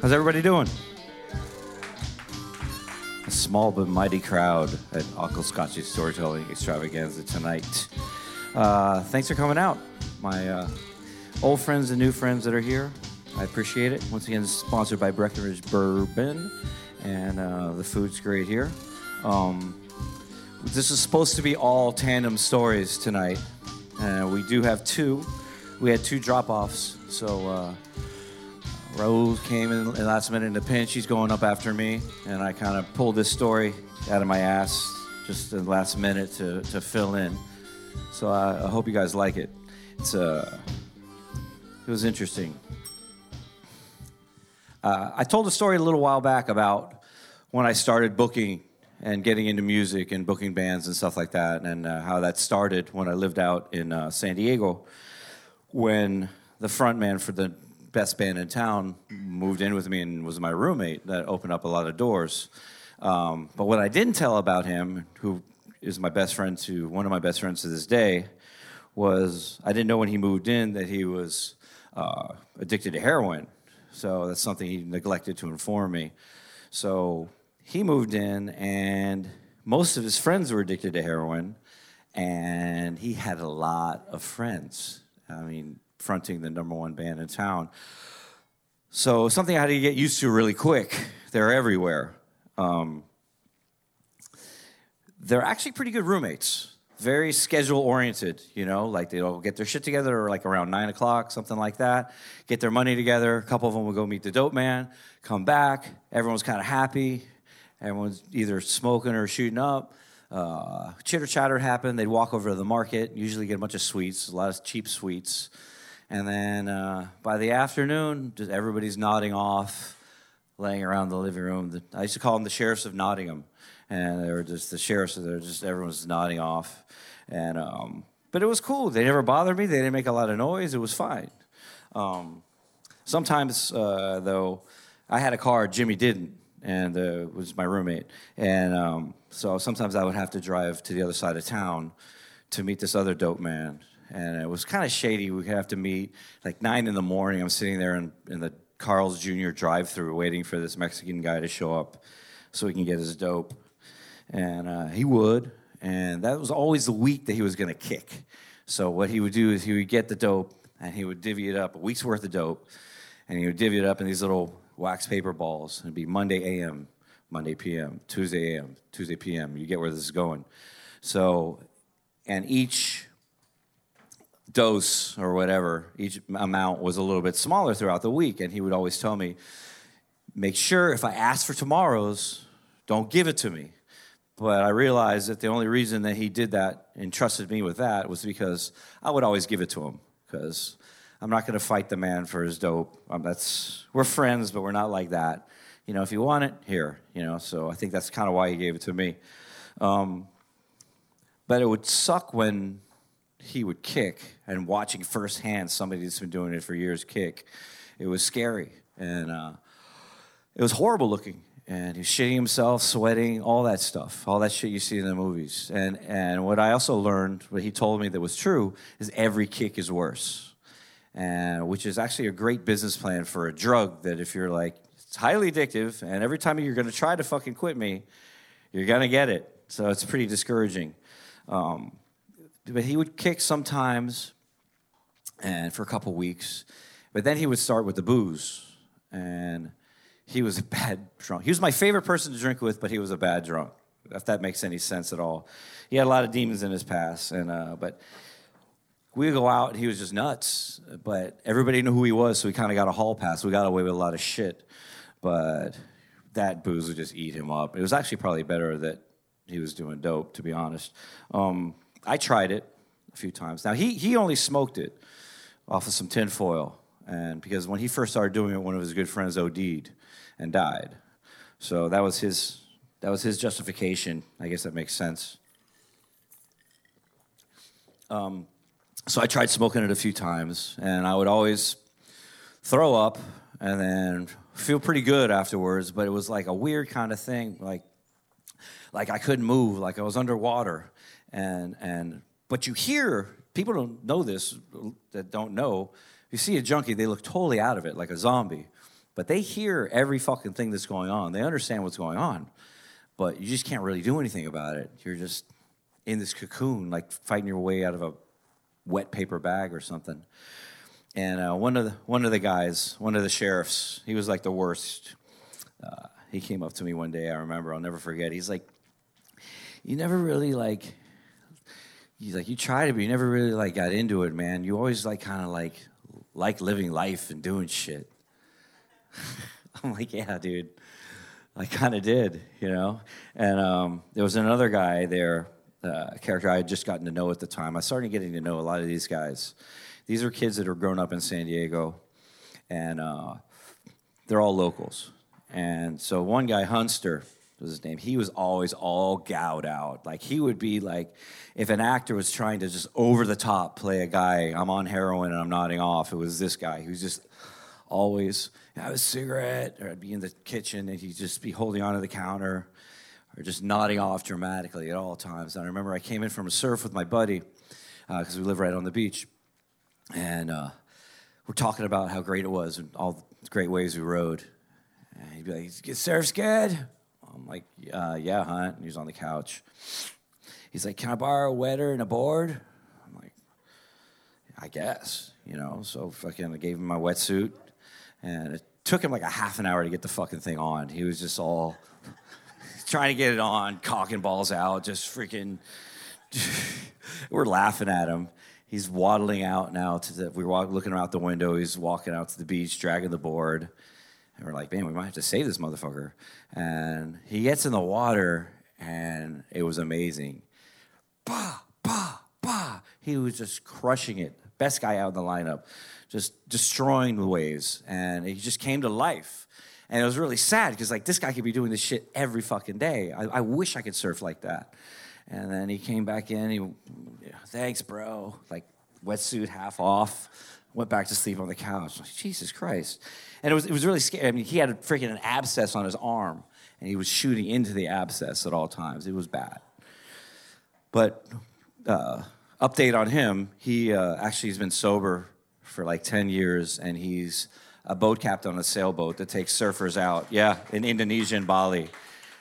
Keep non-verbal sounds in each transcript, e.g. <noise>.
How's everybody doing? A small but mighty crowd at Uncle Scotchy's Storytelling Extravaganza tonight. Uh, thanks for coming out, my uh, old friends and new friends that are here. I appreciate it. Once again, sponsored by Breckenridge Bourbon, and uh, the food's great here. Um, this is supposed to be all tandem stories tonight. Uh, we do have two. We had two drop offs, so uh, Rose came in last minute in the pinch. She's going up after me, and I kind of pulled this story out of my ass just in the last minute to, to fill in. So I, I hope you guys like it. It's uh, it was interesting. Uh, I told a story a little while back about when I started booking and getting into music and booking bands and stuff like that, and uh, how that started when I lived out in uh, San Diego, when the front man for the best band in town moved in with me and was my roommate. That opened up a lot of doors. Um, but what I didn't tell about him, who is my best friend to one of my best friends to this day, was I didn't know when he moved in that he was uh, addicted to heroin. So that's something he neglected to inform me. So he moved in, and most of his friends were addicted to heroin, and he had a lot of friends. I mean, fronting the number one band in town. So something I had to get used to really quick. They're everywhere. Um, they're actually pretty good roommates. Very schedule oriented, you know, like they'll get their shit together like around nine o'clock, something like that. Get their money together. A couple of them will go meet the dope man, come back. Everyone's kind of happy. Everyone's either smoking or shooting up. Uh, chitter chatter happened. They'd walk over to the market, usually get a bunch of sweets, a lot of cheap sweets. And then uh, by the afternoon, just everybody's nodding off, laying around the living room. I used to call them the sheriffs of Nottingham, and they were just the sheriffs. They're just everyone's nodding off, and um, but it was cool. They never bothered me. They didn't make a lot of noise. It was fine. Um, sometimes uh, though, I had a car. Jimmy didn't, and uh, was my roommate, and um, so sometimes I would have to drive to the other side of town to meet this other dope man and it was kind of shady. We have to meet like nine in the morning. I'm sitting there in, in the Carl's Jr. drive-through waiting for this Mexican guy to show up so he can get his dope, and uh, he would. And that was always the week that he was going to kick. So what he would do is he would get the dope and he would divvy it up, a week's worth of dope, and he would divvy it up in these little wax paper balls. It'd be Monday a.m., Monday p.m., Tuesday a.m., Tuesday p.m. You get where this is going. So, and each dose or whatever, each amount was a little bit smaller throughout the week. And he would always tell me, make sure if I ask for tomorrow's, don't give it to me. But I realized that the only reason that he did that and trusted me with that was because I would always give it to him because I'm not going to fight the man for his dope. Um, that's we're friends, but we're not like that. You know, if you want it, here. You know, so I think that's kind of why he gave it to me. Um, but it would suck when he would kick and watching firsthand somebody that's been doing it for years kick, it was scary and uh, it was horrible looking. And he was shitting himself, sweating, all that stuff, all that shit you see in the movies. And and what I also learned, what he told me that was true, is every kick is worse, and which is actually a great business plan for a drug. That if you're like it's highly addictive, and every time you're going to try to fucking quit me, you're going to get it. So it's pretty discouraging. Um, but he would kick sometimes and for a couple weeks. But then he would start with the booze and he was a <laughs> bad drunk. He was my favorite person to drink with but he was a bad drunk if that makes any sense at all. He had a lot of demons in his past and uh, but we would go out and he was just nuts but everybody knew who he was so we kind of got a hall pass. We got away with a lot of shit but that booze would just eat him up. It was actually probably better that he was doing dope to be honest. Um, I tried it a few times. Now he he only smoked it off of some tinfoil, and because when he first started doing it, one of his good friends OD'd and died. So that was his that was his justification. I guess that makes sense. Um, so I tried smoking it a few times, and I would always throw up and then feel pretty good afterwards. But it was like a weird kind of thing, like like I couldn't move, like I was underwater and and but you hear people don't know this that don't know. You see a junkie, they look totally out of it, like a zombie. but they hear every fucking thing that's going on. They understand what's going on, but you just can't really do anything about it. You're just in this cocoon, like fighting your way out of a wet paper bag or something. And uh, one of the one of the guys, one of the sheriffs, he was like the worst. Uh, he came up to me one day. I remember. I'll never forget. He's like, "You never really like." He's like, "You tried to, but you never really like got into it, man. You always like kind of like like living life and doing shit." <laughs> I'm like, "Yeah, dude." I kind of did, you know. And um, there was another guy there, uh, a character I had just gotten to know at the time. I started getting to know a lot of these guys. These are kids that are grown up in San Diego, and uh, they're all locals. And so one guy, Hunster, was his name. He was always all gouged out. Like he would be like, if an actor was trying to just over the top play a guy, I'm on heroin and I'm nodding off. It was this guy who's just always have a cigarette, or I'd be in the kitchen and he'd just be holding onto the counter, or just nodding off dramatically at all times. And I remember I came in from a surf with my buddy because uh, we live right on the beach, and uh, we're talking about how great it was and all the great waves we rode. And he'd be like, "Get surf scared?" I'm like, uh, "Yeah, Hunt." And he was on the couch. He's like, "Can I borrow a wetter and a board?" I'm like, "I guess." You know, so fucking I gave him my wetsuit, and it took him like a half an hour to get the fucking thing on. He was just all <laughs> trying to get it on, cocking balls out, just freaking. <laughs> we're laughing at him he's waddling out now to the, we are looking out the window. He's walking out to the beach, dragging the board. And we're like, man, we might have to save this motherfucker. And he gets in the water, and it was amazing. Bah, bah, bah. He was just crushing it. Best guy out in the lineup, just destroying the waves. And he just came to life. And it was really sad because, like, this guy could be doing this shit every fucking day. I, I wish I could surf like that. And then he came back in. He, thanks, bro. Like wetsuit half off. Went back to sleep on the couch. Like, Jesus Christ. And it was, it was really scary. I mean, he had a freaking an abscess on his arm, and he was shooting into the abscess at all times. It was bad. But uh, update on him, he uh, actually has been sober for like 10 years, and he's a boat captain on a sailboat that takes surfers out. Yeah, in Indonesia and Bali.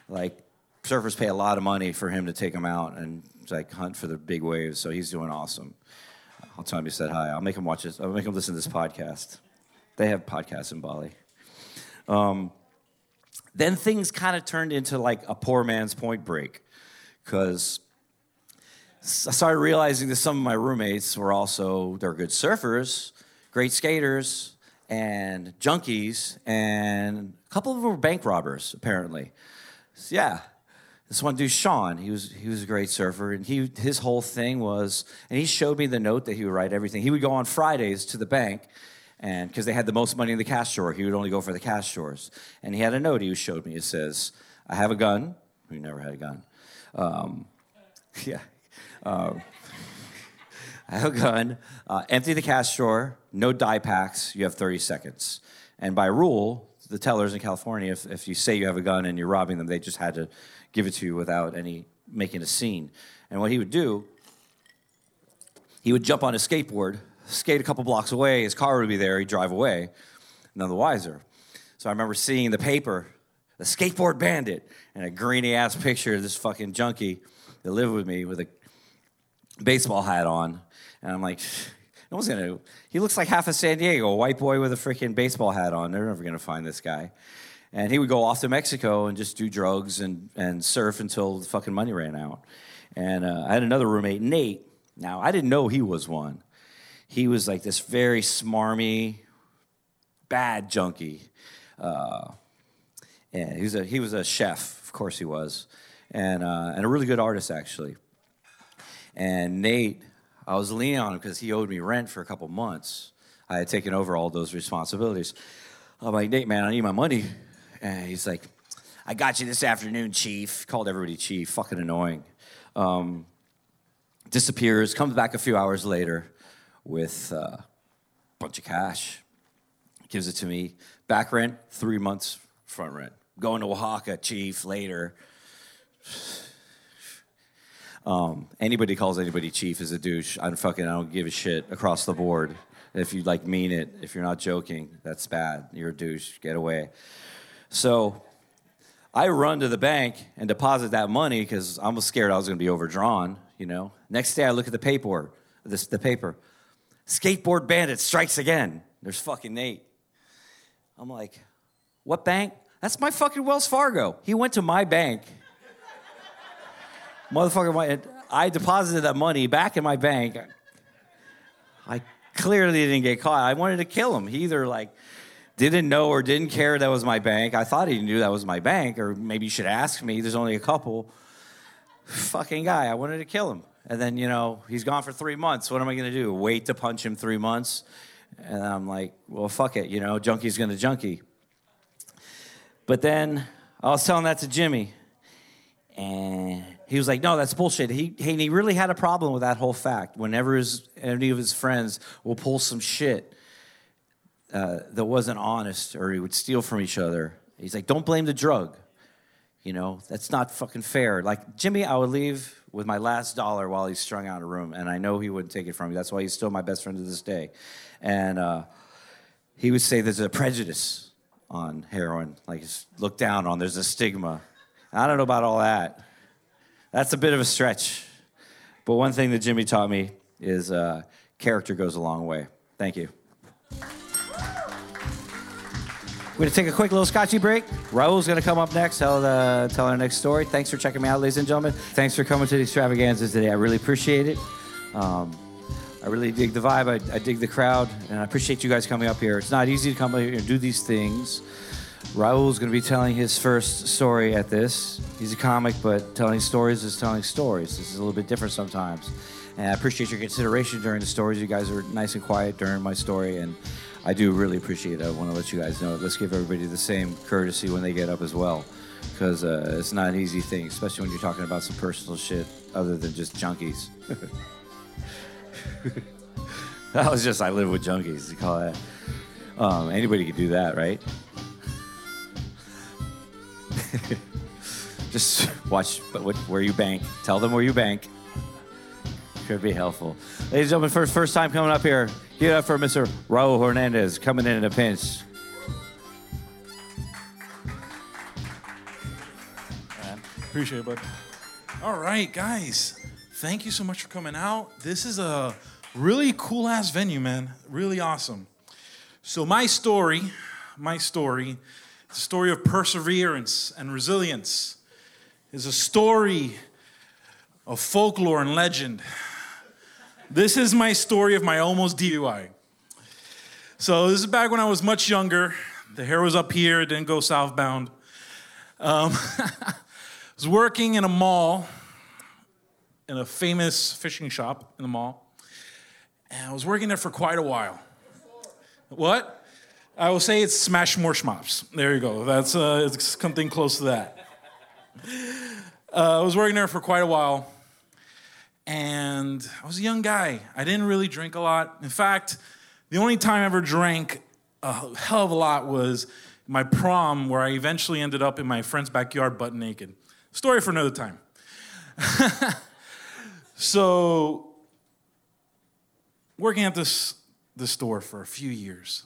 Like surfers pay a lot of money for him to take them out and like hunt for the big waves. So he's doing awesome. I'll tell him he said hi. I'll make him watch this. I'll make him listen to this podcast. They have podcasts in Bali. Um, then things kind of turned into like a poor man's point break because I started realizing that some of my roommates were also they're good surfers, great skaters, and junkies, and a couple of them were bank robbers apparently. So, yeah, this one dude, Sean, he was he was a great surfer, and he his whole thing was, and he showed me the note that he would write everything. He would go on Fridays to the bank, and because they had the most money in the cash drawer, he would only go for the cash drawers. And he had a note he showed me. It says, "I have a gun." We never had a gun. Um, <laughs> yeah. Um, <laughs> I have a gun. Uh, empty the cash drawer. No dye packs. You have 30 seconds. And by rule, the tellers in California, if, if you say you have a gun and you're robbing them, they just had to give it to you without any making a scene. And what he would do, he would jump on his skateboard, skate a couple blocks away, his car would be there, he'd drive away, none the wiser. So I remember seeing in the paper, the skateboard bandit, and a greeny ass picture of this fucking junkie that lived with me with a baseball hat on. And I'm like, no one's gonna, he looks like half of San Diego, a white boy with a freaking baseball hat on. They're never gonna find this guy. And he would go off to Mexico and just do drugs and, and surf until the fucking money ran out. And uh, I had another roommate, Nate. Now, I didn't know he was one. He was like this very smarmy, bad junkie. Uh, and he was, a, he was a chef, of course he was, and, uh, and a really good artist, actually. And Nate, I was leaning on him because he owed me rent for a couple months. I had taken over all those responsibilities. I'm like, Nate, man, I need my money. And he's like, I got you this afternoon, Chief. Called everybody Chief. Fucking annoying. Um, disappears, comes back a few hours later with uh, a bunch of cash. Gives it to me. Back rent, three months front rent. Going to Oaxaca, Chief, later. Um, anybody calls anybody chief is a douche. I'm fucking I don't give a shit across the board. If you like mean it, if you're not joking, that's bad. You're a douche. Get away. So I run to the bank and deposit that money because I was scared I was going to be overdrawn. You know. Next day, I look at the paperwork. This the paper. Skateboard bandit strikes again. There's fucking Nate. I'm like, what bank? That's my fucking Wells Fargo. He went to my bank. Motherfucker, I deposited that money back in my bank. I clearly didn't get caught. I wanted to kill him. He either like didn't know or didn't care that was my bank. I thought he knew that was my bank, or maybe you should ask me. There's only a couple. Fucking guy. I wanted to kill him. And then, you know, he's gone for three months. What am I going to do? Wait to punch him three months? And I'm like, well, fuck it. You know, junkie's going to junkie. But then I was telling that to Jimmy. And he was like, no, that's bullshit. He, he really had a problem with that whole fact. Whenever his, any of his friends will pull some shit uh, that wasn't honest or he would steal from each other, he's like, don't blame the drug. You know, that's not fucking fair. Like, Jimmy, I would leave with my last dollar while he's strung out a room, and I know he wouldn't take it from me. That's why he's still my best friend to this day. And uh, he would say there's a prejudice on heroin, like looked down on, there's a stigma. I don't know about all that. That's a bit of a stretch. But one thing that Jimmy taught me is uh, character goes a long way. Thank you. We're going to take a quick little scotchy break. Raul's going to come up next, tell, the, tell our next story. Thanks for checking me out, ladies and gentlemen. Thanks for coming to the extravaganza today. I really appreciate it. Um, I really dig the vibe. I, I, dig the crowd, and I appreciate you guys coming up here. It's not easy to come up here and do these things. Raul's going to be telling his first story at this. He's a comic, but telling stories is telling stories. This is a little bit different sometimes. And I appreciate your consideration during the stories. You guys are nice and quiet during my story, and I do really appreciate it. I want to let you guys know. Let's give everybody the same courtesy when they get up as well, because uh, it's not an easy thing, especially when you're talking about some personal shit other than just junkies. <laughs> that was just I live with junkies. You call that? Um, anybody could do that, right? <laughs> just watch where you bank. Tell them where you bank. Could be helpful. Ladies and gentlemen, first first time coming up here. Give it up for Mr. Raul Hernandez coming in in a pinch. Appreciate it, bud. All right, guys. Thank you so much for coming out. This is a really cool ass venue, man. Really awesome. So, my story, my story, the story of perseverance and resilience, is a story of folklore and legend. This is my story of my almost DUI. So this is back when I was much younger. The hair was up here, it didn't go southbound. Um, <laughs> I was working in a mall, in a famous fishing shop in the mall, and I was working there for quite a while. What? I will say it's Smash More Schmops. There you go. That's uh, it's something close to that. Uh, I was working there for quite a while and I was a young guy. I didn't really drink a lot. In fact, the only time I ever drank a hell of a lot was my prom, where I eventually ended up in my friend's backyard butt naked. Story for another time. <laughs> so, working at this, this store for a few years,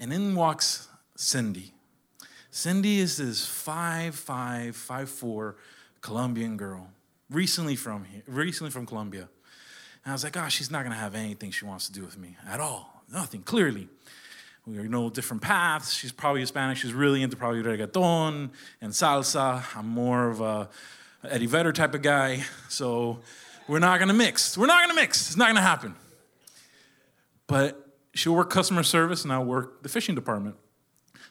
and in walks Cindy. Cindy is this five five five four Colombian girl recently from here, recently from Colombia. And I was like, oh, she's not gonna have anything she wants to do with me at all. Nothing, clearly. We are no different paths. She's probably Hispanic. She's really into probably reggaeton and salsa. I'm more of a Eddie Vedder type of guy. So we're not gonna mix. We're not gonna mix. It's not gonna happen. But she'll work customer service and I'll work the fishing department.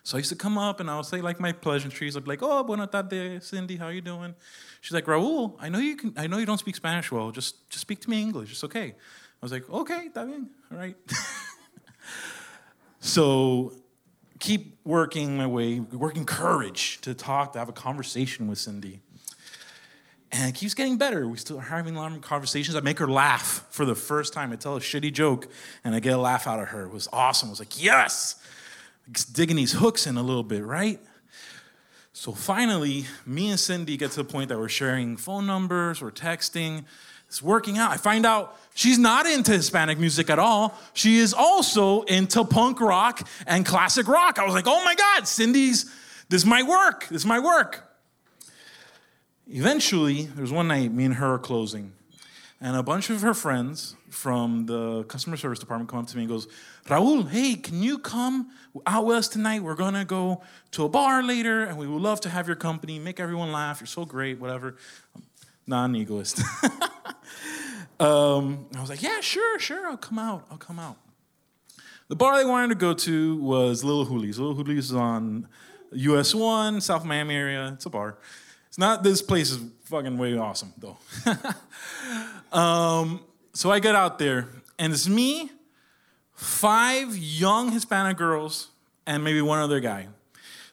So I used to come up and I would say like my pleasantries. I'd be like, "Oh, buena tarde, Cindy. How you doing?" She's like, "Raul, I know you can. I know you don't speak Spanish well. Just just speak to me English. It's okay." I was like, "Okay, está bien. All right." <laughs> so keep working my way, working courage to talk, to have a conversation with Cindy. And it keeps getting better. We still are having of conversations. I make her laugh for the first time. I tell a shitty joke and I get a laugh out of her. It was awesome. I was like, yes, digging these hooks in a little bit, right? So finally, me and Cindy get to the point that we're sharing phone numbers, we're texting, It's working out. I find out she's not into Hispanic music at all. She is also into punk rock and classic rock. I was like, oh my God, Cindy's, this might work. This might work. Eventually, there was one night, me and her are closing, and a bunch of her friends from the customer service department come up to me and goes, Raul, hey, can you come out with us tonight? We're gonna go to a bar later, and we would love to have your company, make everyone laugh. You're so great, whatever. I'm not an egoist. <laughs> um, I was like, yeah, sure, sure, I'll come out. I'll come out. The bar they wanted to go to was Little Hoolies. Little Hoolies is on US 1, South Miami area. It's a bar. It's not, this place is fucking way awesome, though. <laughs> um, so I get out there, and it's me, five young Hispanic girls, and maybe one other guy.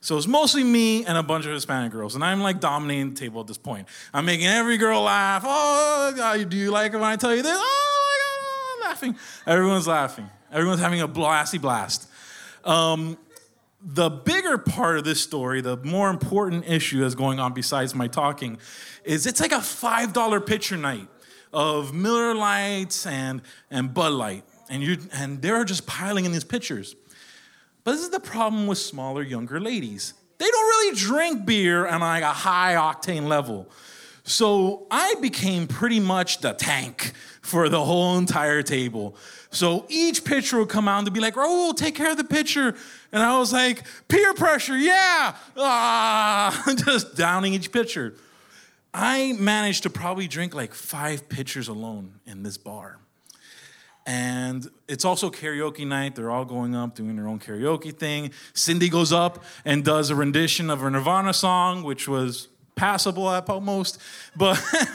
So it's mostly me and a bunch of Hispanic girls, and I'm like dominating the table at this point. I'm making every girl laugh. Oh, do you like it when I tell you this? Oh, my God, I'm laughing. Everyone's laughing. Everyone's having a blasty blast. Um, the bigger part of this story, the more important issue that's going on besides my talking, is it's like a $5 pitcher night of Miller Lites and, and Bud Light. And, you and they're just piling in these pitchers. But this is the problem with smaller, younger ladies. They don't really drink beer on like a high octane level. So I became pretty much the tank for the whole entire table. So each pitcher would come out and be like, "Oh, take care of the pitcher," and I was like, "Peer pressure, yeah!" Ah, <laughs> just downing each pitcher. I managed to probably drink like five pitchers alone in this bar. And it's also karaoke night. They're all going up doing their own karaoke thing. Cindy goes up and does a rendition of a Nirvana song, which was passable at most, but <laughs> it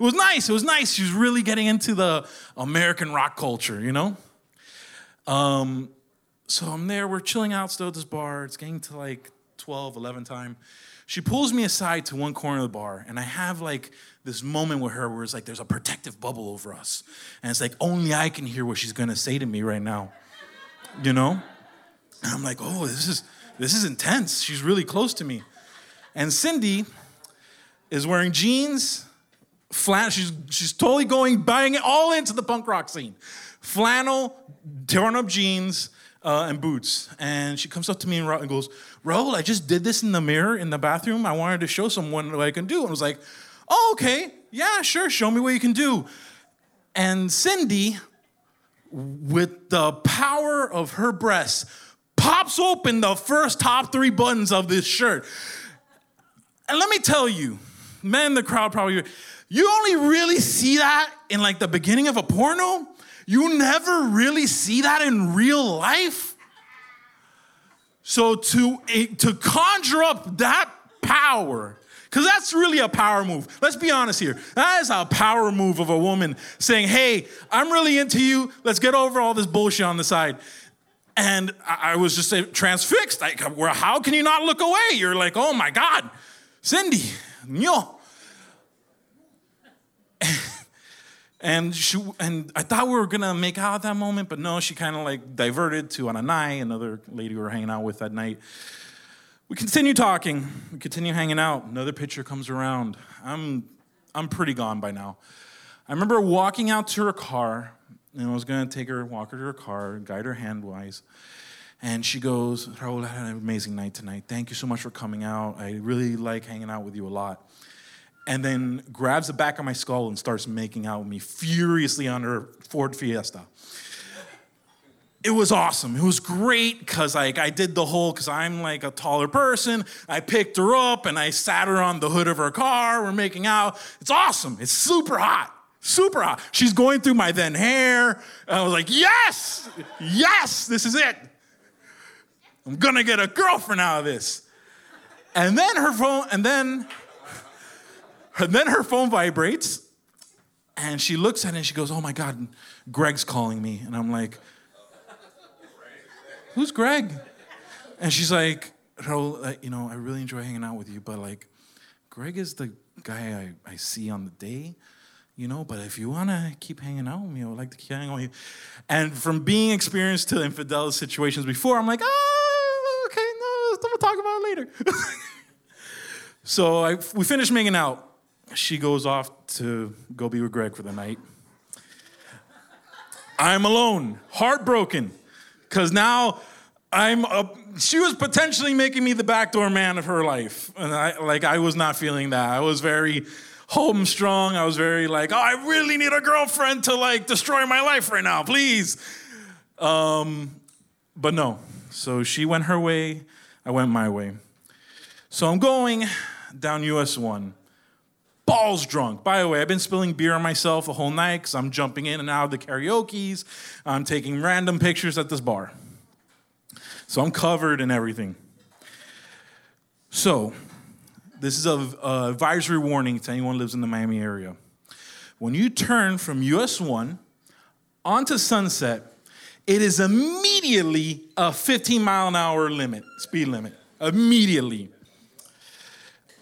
was nice. It was nice. She was really getting into the American rock culture, you know? Um, so I'm there. We're chilling out still at this bar. It's getting to like 12, 11 time. She pulls me aside to one corner of the bar, and I have like this moment with her where it's like there's a protective bubble over us. And it's like only I can hear what she's gonna say to me right now. You know? And I'm like, oh, this is this is intense. She's really close to me. And Cindy is wearing jeans, flat, She's, she's totally going, buying it all into the punk rock scene. Flannel, torn up jeans, uh, and boots. And she comes up to me and goes, Raul, I just did this in the mirror in the bathroom. I wanted to show someone what I can do. And I was like, oh, okay, yeah, sure, show me what you can do. And Cindy, with the power of her breasts, pops open the first top three buttons of this shirt. And let me tell you, men the crowd probably, you only really see that in like the beginning of a porno. You never really see that in real life. So to, eh, to conjure up that power, because that's really a power move. Let's be honest here. That is a power move of a woman saying, hey, I'm really into you. Let's get over all this bullshit on the side. And I was just eh, transfixed. Like, how can you not look away? You're like, oh my God, Cindy, no. And she and I thought we were gonna make out at that moment, but no, she kind of like diverted to Ananai, another lady we were hanging out with that night. We continue talking. We continue hanging out. Another picture comes around. I'm I'm pretty gone by now. I remember walking out to her car, and I was gonna take her, walk her to her car, guide her handwise. And she goes, Raul, I had an amazing night tonight. Thank you so much for coming out. I really like hanging out with you a lot and then grabs the back of my skull and starts making out with me furiously on her Ford Fiesta. It was awesome. It was great because like I did the whole because I'm like a taller person. I picked her up and I sat her on the hood of her car. We're making out. It's awesome. It's super hot. Super hot. She's going through my then hair. I was like, yes, yes, this is it. I'm gonna get a girlfriend out of this. And then her phone, and then and <laughs> then her phone vibrates, and she looks at it and she goes, Oh my God, Greg's calling me. And I'm like, Who's Greg? And she's like, Raul, uh, you know, I really enjoy hanging out with you, but like, Greg is the guy I, I see on the day, you know, but if you want to keep hanging out with me, I would like to keep hanging out with you. And from being experienced to infidel situations before, I'm like, oh, okay, no, we'll talk about it later. <laughs> so I, we finished making out she goes off to go be with Greg for the night. I'm alone, heartbroken, because now I'm. A, she was potentially making me the backdoor man of her life, and I like I was not feeling that. I was very home strong. I was very like, oh, I really need a girlfriend to like destroy my life right now, please. Um, but no. So she went her way. I went my way. So I'm going down US one balls drunk. By the way, I've been spilling beer on myself the whole night because I'm jumping in and out of the karaoke's. I'm taking random pictures at this bar. So I'm covered in everything. So, this is a, a advisory warning to anyone who lives in the Miami area. When you turn from US 1 onto Sunset, it is immediately a 15 mile an hour limit, speed limit. Immediately.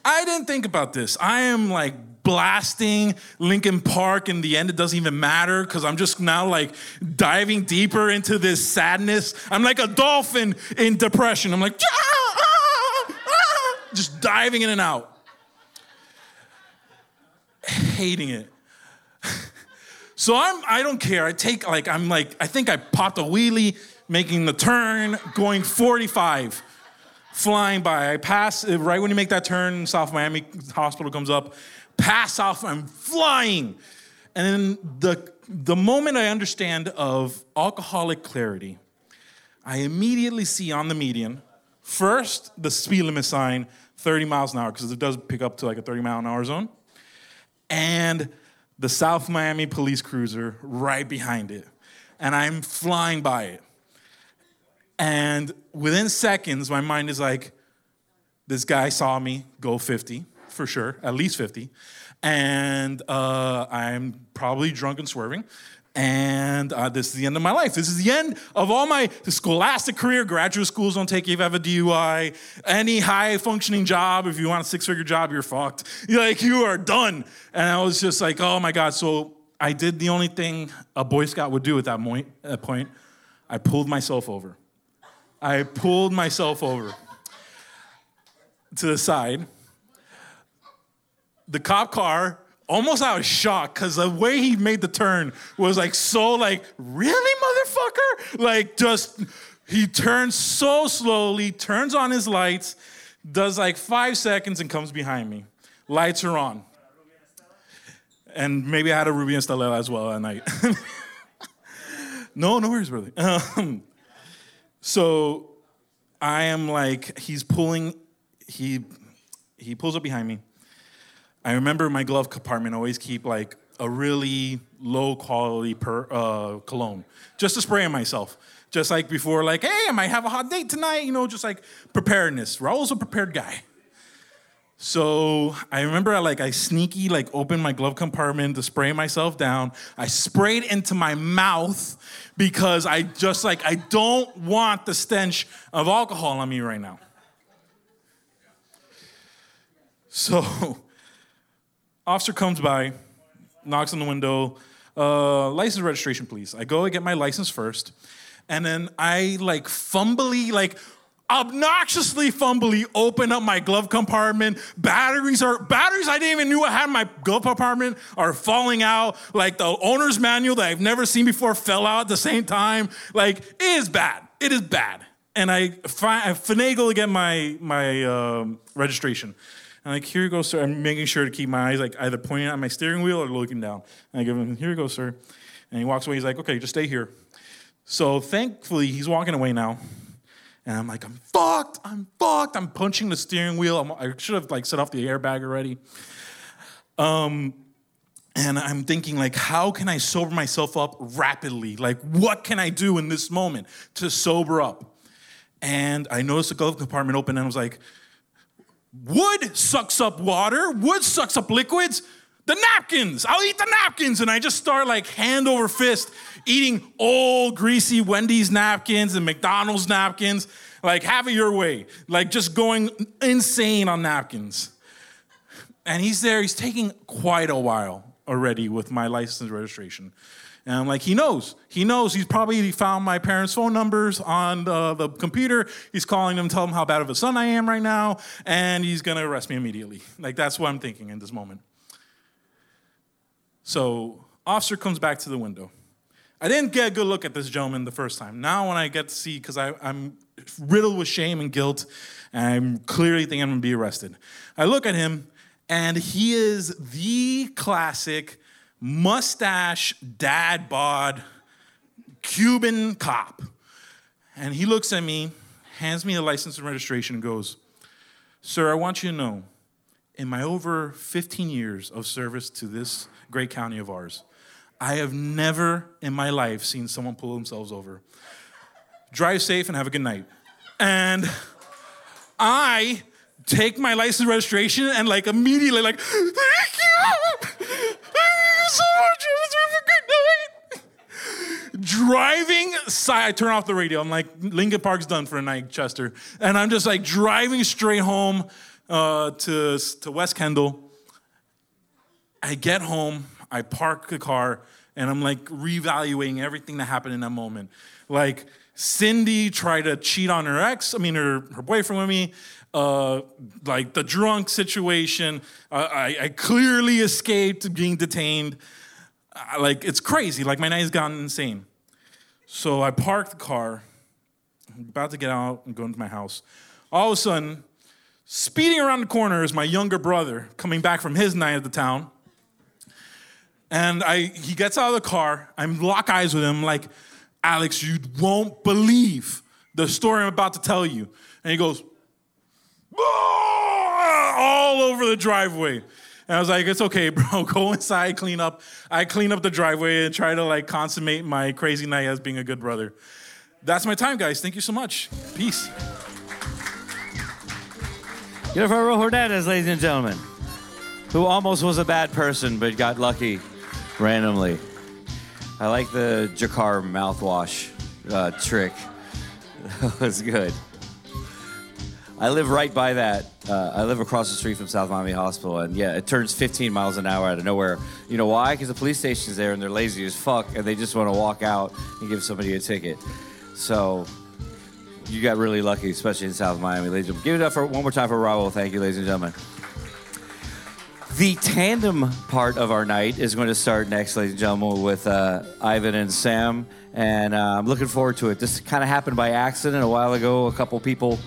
I didn't think about this. I am like blasting Linkin Park in the end. It doesn't even matter because I'm just now like diving deeper into this sadness. I'm like a dolphin in depression. I'm like, ah, ah, ah, just diving in and out. Hating it. <laughs> so I'm I don't care. I take like I'm like I think I popped a wheelie making the turn going 45 flying by. I pass right when you make that turn, South Miami Hospital comes up, pass off, I'm flying. And then the, the moment I understand of alcoholic clarity, I immediately see on the median, first the speed limit sign, 30 miles an hour, because it does pick up to like a 30 mile an hour zone, and the South Miami police cruiser right behind it. And I'm flying by it. And within seconds, my mind is like, this guy saw me go 50 for sure, at least 50. And uh, I'm probably drunk and swerving. And uh, this is the end of my life. This is the end of all my scholastic career. Graduate schools don't take you if you have a DUI. Any high functioning job, if you want a six figure job, you're fucked. You're <laughs> like, you are done. And I was just like, oh my God. So I did the only thing a Boy Scout would do at that point. I pulled myself over. I pulled myself over to the side. The cop car almost out of shock because the way he made the turn was like so like really motherfucker? Like just he turns so slowly turns on his lights does like five seconds and comes behind me. Lights are on. And maybe i had a ruby and Stella as well at night. <laughs> No no worries really <laughs> um, so I am like, he's pulling, he he pulls up behind me. I remember my glove compartment always keep like a really low quality per, uh, cologne just to spray on myself. Just like before, like, hey, I might have a hot date tonight, you know, just like preparedness. Raul's a prepared guy. So I remember I like I sneaky like opened my glove compartment to spray myself down. I sprayed into my mouth because I just like I don't want the stench of alcohol on me right now. So <laughs> officer comes by, knocks on the window, uh, license registration, please. I go and get my license first, and then I like fumbly like obnoxiously fumbly open up my glove compartment. Batteries are batteries I didn't even knew I had in my glove compartment are falling out. Like the owner's manual that I've never seen before fell out at the same time. Like it is bad. It is bad. And I, fi- I finagle to get my my um, registration. And like, here you go, sir. I'm making sure to keep my eyes like either pointing at my steering wheel or looking down. And I give him, here you go, sir. And he walks away. He's like, okay, just stay here. So thankfully, he's walking away now. And I'm like, I'm fucked. I'm fucked. I'm punching the steering wheel. I'm, i should have like set off the airbag already. Um, and I'm thinking like, how can I sober myself up rapidly? Like, what can I do in this moment to sober up? And I noticed the glove compartment open, and I was like, wood sucks up water. Wood sucks up liquids the napkins. I'll eat the napkins. And I just start like hand over fist eating old greasy Wendy's napkins and McDonald's napkins. Like, have it your way. Like, just going insane on napkins. And he's there, he's taking quite a while already with my license registration. And I'm like, he knows. He knows. He's probably found my parents' phone numbers on the, the computer. He's calling them, tell them how bad of a son I am right now, and he's gonna arrest me immediately. Like, that's what I'm thinking in this moment. So, officer comes back to the window. I didn't get a good look at this gentleman the first time. Now, when I get to see, because I'm riddled with shame and guilt, and I'm clearly thinking I'm gonna be arrested. I look at him, and he is the classic mustache, dad bod, Cuban cop. And he looks at me, hands me a license and registration, and goes, Sir, I want you to know, in my over 15 years of service to this great county of ours, I have never in my life seen someone pull themselves over. Drive safe and have a good night. And I take my license registration and like immediately like, thank you, thank you so much. Have a good night. Driving I turn off the radio. I'm like, Linkin Park's done for a night, Chester, and I'm just like driving straight home uh, to to West Kendall. I get home, I park the car, and I'm like reevaluating everything that happened in that moment. Like Cindy tried to cheat on her ex, I mean her, her boyfriend with me. Uh, like the drunk situation, I, I, clearly escaped being detained. Like it's crazy. Like my night has gone insane. So I parked the car, I'm about to get out and go into my house. All of a sudden, speeding around the corner is my younger brother coming back from his night at the town. And I, he gets out of the car. I'm lock eyes with him, like, Alex, you won't believe the story I'm about to tell you. And he goes, all over the driveway. And I was like, it's okay, <laughs> bro. Go inside, clean up. I clean up the driveway and try to like consummate my crazy night as being a good brother. That's my time, guys. Thank you so much. Peace. Jennifer Hernandez, ladies and gentlemen, who almost was a bad person but got lucky randomly. I like the Jakar mouthwash uh, trick. <laughs> That was good. I live right by that. Uh, I live across the street from South Miami Hospital, and yeah, it turns 15 miles an hour out of nowhere. You know why? Because the police station's there, and they're lazy as fuck, and they just want to walk out and give somebody a ticket. So you got really lucky, especially in South Miami, ladies and gentlemen. Give it up for one more time for Raul. Thank you, ladies and gentlemen. The tandem part of our night is going to start next, ladies and gentlemen, with uh, Ivan and Sam, and uh, I'm looking forward to it. This kind of happened by accident a while ago. A couple people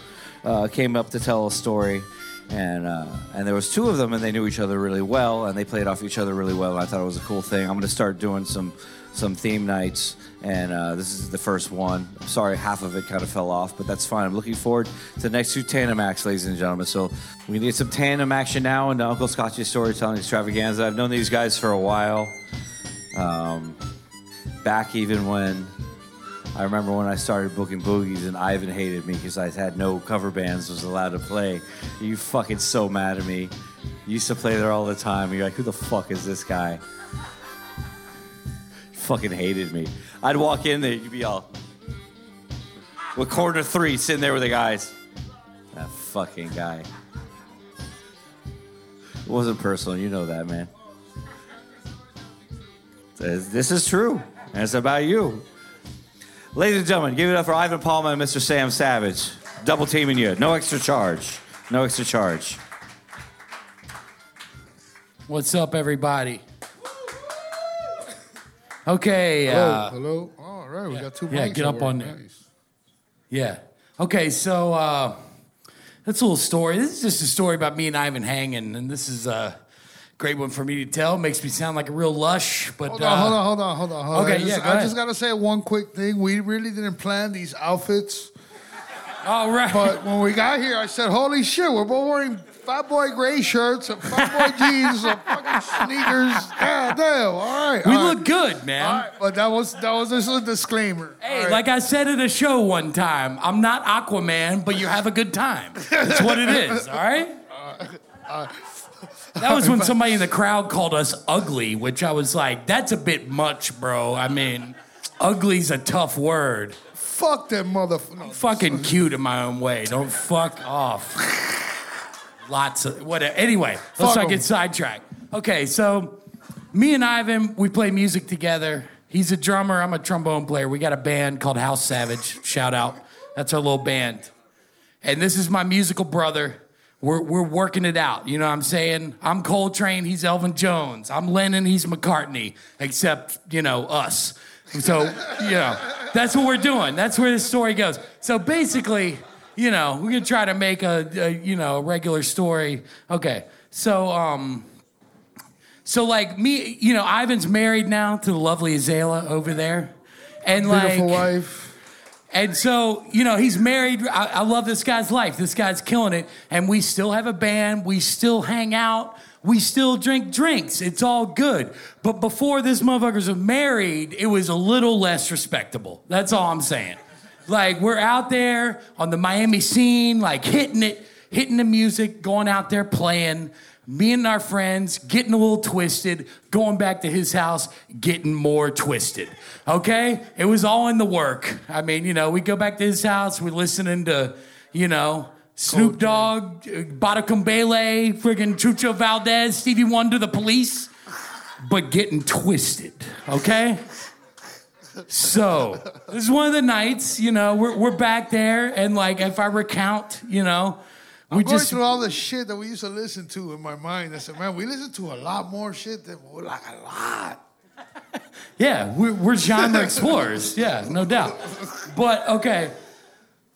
uh, came up to tell a story, and uh, and there was two of them, and they knew each other really well, and they played off each other really well. And I thought it was a cool thing. I'm going to start doing some some theme nights, and uh, this is the first one. I'm sorry, half of it kind of fell off, but that's fine. I'm looking forward to the next two tandem acts, ladies and gentlemen. So we need some tandem action now in Uncle Scotch's storytelling extravaganza. I've known these guys for a while, um, back even when I remember when I started booking boogies and Ivan hated me because I had no cover bands was allowed to play. You fucking so mad at me. You used to play there all the time. You're like, who the fuck is this guy? fucking hated me. I'd walk in there, you'd be all with corner three sitting there with the guys. That fucking guy. It wasn't personal, you know that, man. This is true, and it's about you. Ladies and gentlemen, give it up for Ivan Palma and Mr. Sam Savage. Double teaming you. No extra charge. No extra charge. What's up, everybody? Okay. Hello, Uh, hello. All right, we got two yeah, get up on there. Nice. yeah. Okay, so uh, that's a little story. This is just a story about me and Ivan hanging, and this is a great one for me to tell. Makes me sound like a real lush, but Hold uh, on, hold on, hold on, hold on, hold on. okay, I just, yeah, go I ahead. just gotta say one quick thing. We really didn't plan these outfits, All right. but when we got here, I said, "Holy shit, we're both wearing Fat Boy gray shirts and Fat Boy <laughs> jeans, some fucking sneakers. God damn! All right, we all right. look good, man. All right, but that was that was just a disclaimer. Hey, all right? like I said at a show one time, I'm not Aquaman, but you have a good time. That's what it is, all right? <laughs> That was <laughs> when somebody in the crowd called us ugly, which I was like, that's a bit much, bro. I mean, ugly's a tough word. fuck that motherfucker. Fucking cute in my own way. Don't fuck off. Lots of whatever. Anyway, let's Fuck not 'em. get sidetracked. Okay, so me and Ivan, we play music together. He's a drummer. I'm a trombone player. We got a band called House Savage. Shout out. That's our little band. And this is my musical brother. We're, we're working it out. You know what I'm saying? I'm Coltrane, he's Elvin Jones. I'm Lennon, he's McCartney, except, you know, us. So, you know, that's what we're doing. That's where the story goes. So basically, you know, we're gonna try to make a, a you know, a regular story. Okay. So, um, so like me, you know, Ivan's married now to the lovely Azalea over there. And Beautiful like wife. And so, you know, he's married. I, I love this guy's life. This guy's killing it. And we still have a band. We still hang out. We still drink drinks. It's all good. But before this motherfuckers are married, it was a little less respectable. That's all I'm saying. Like, we're out there on the Miami scene, like hitting it, hitting the music, going out there playing. Me and our friends getting a little twisted, going back to his house, getting more twisted. Okay? It was all in the work. I mean, you know, we go back to his house, we're listening to, you know, Snoop Dogg, Bada Bele, friggin' Chucho Valdés, Stevie Wonder, the police, but getting twisted. Okay? So, this is one of the nights, you know, we're, we're back there, and like, if I recount, you know, we going just. through all the shit that we used to listen to in my mind. I said, man, we listen to a lot more shit than like a lot. <laughs> Yeah, we're, we're genre explorers. Yeah, no doubt. But okay,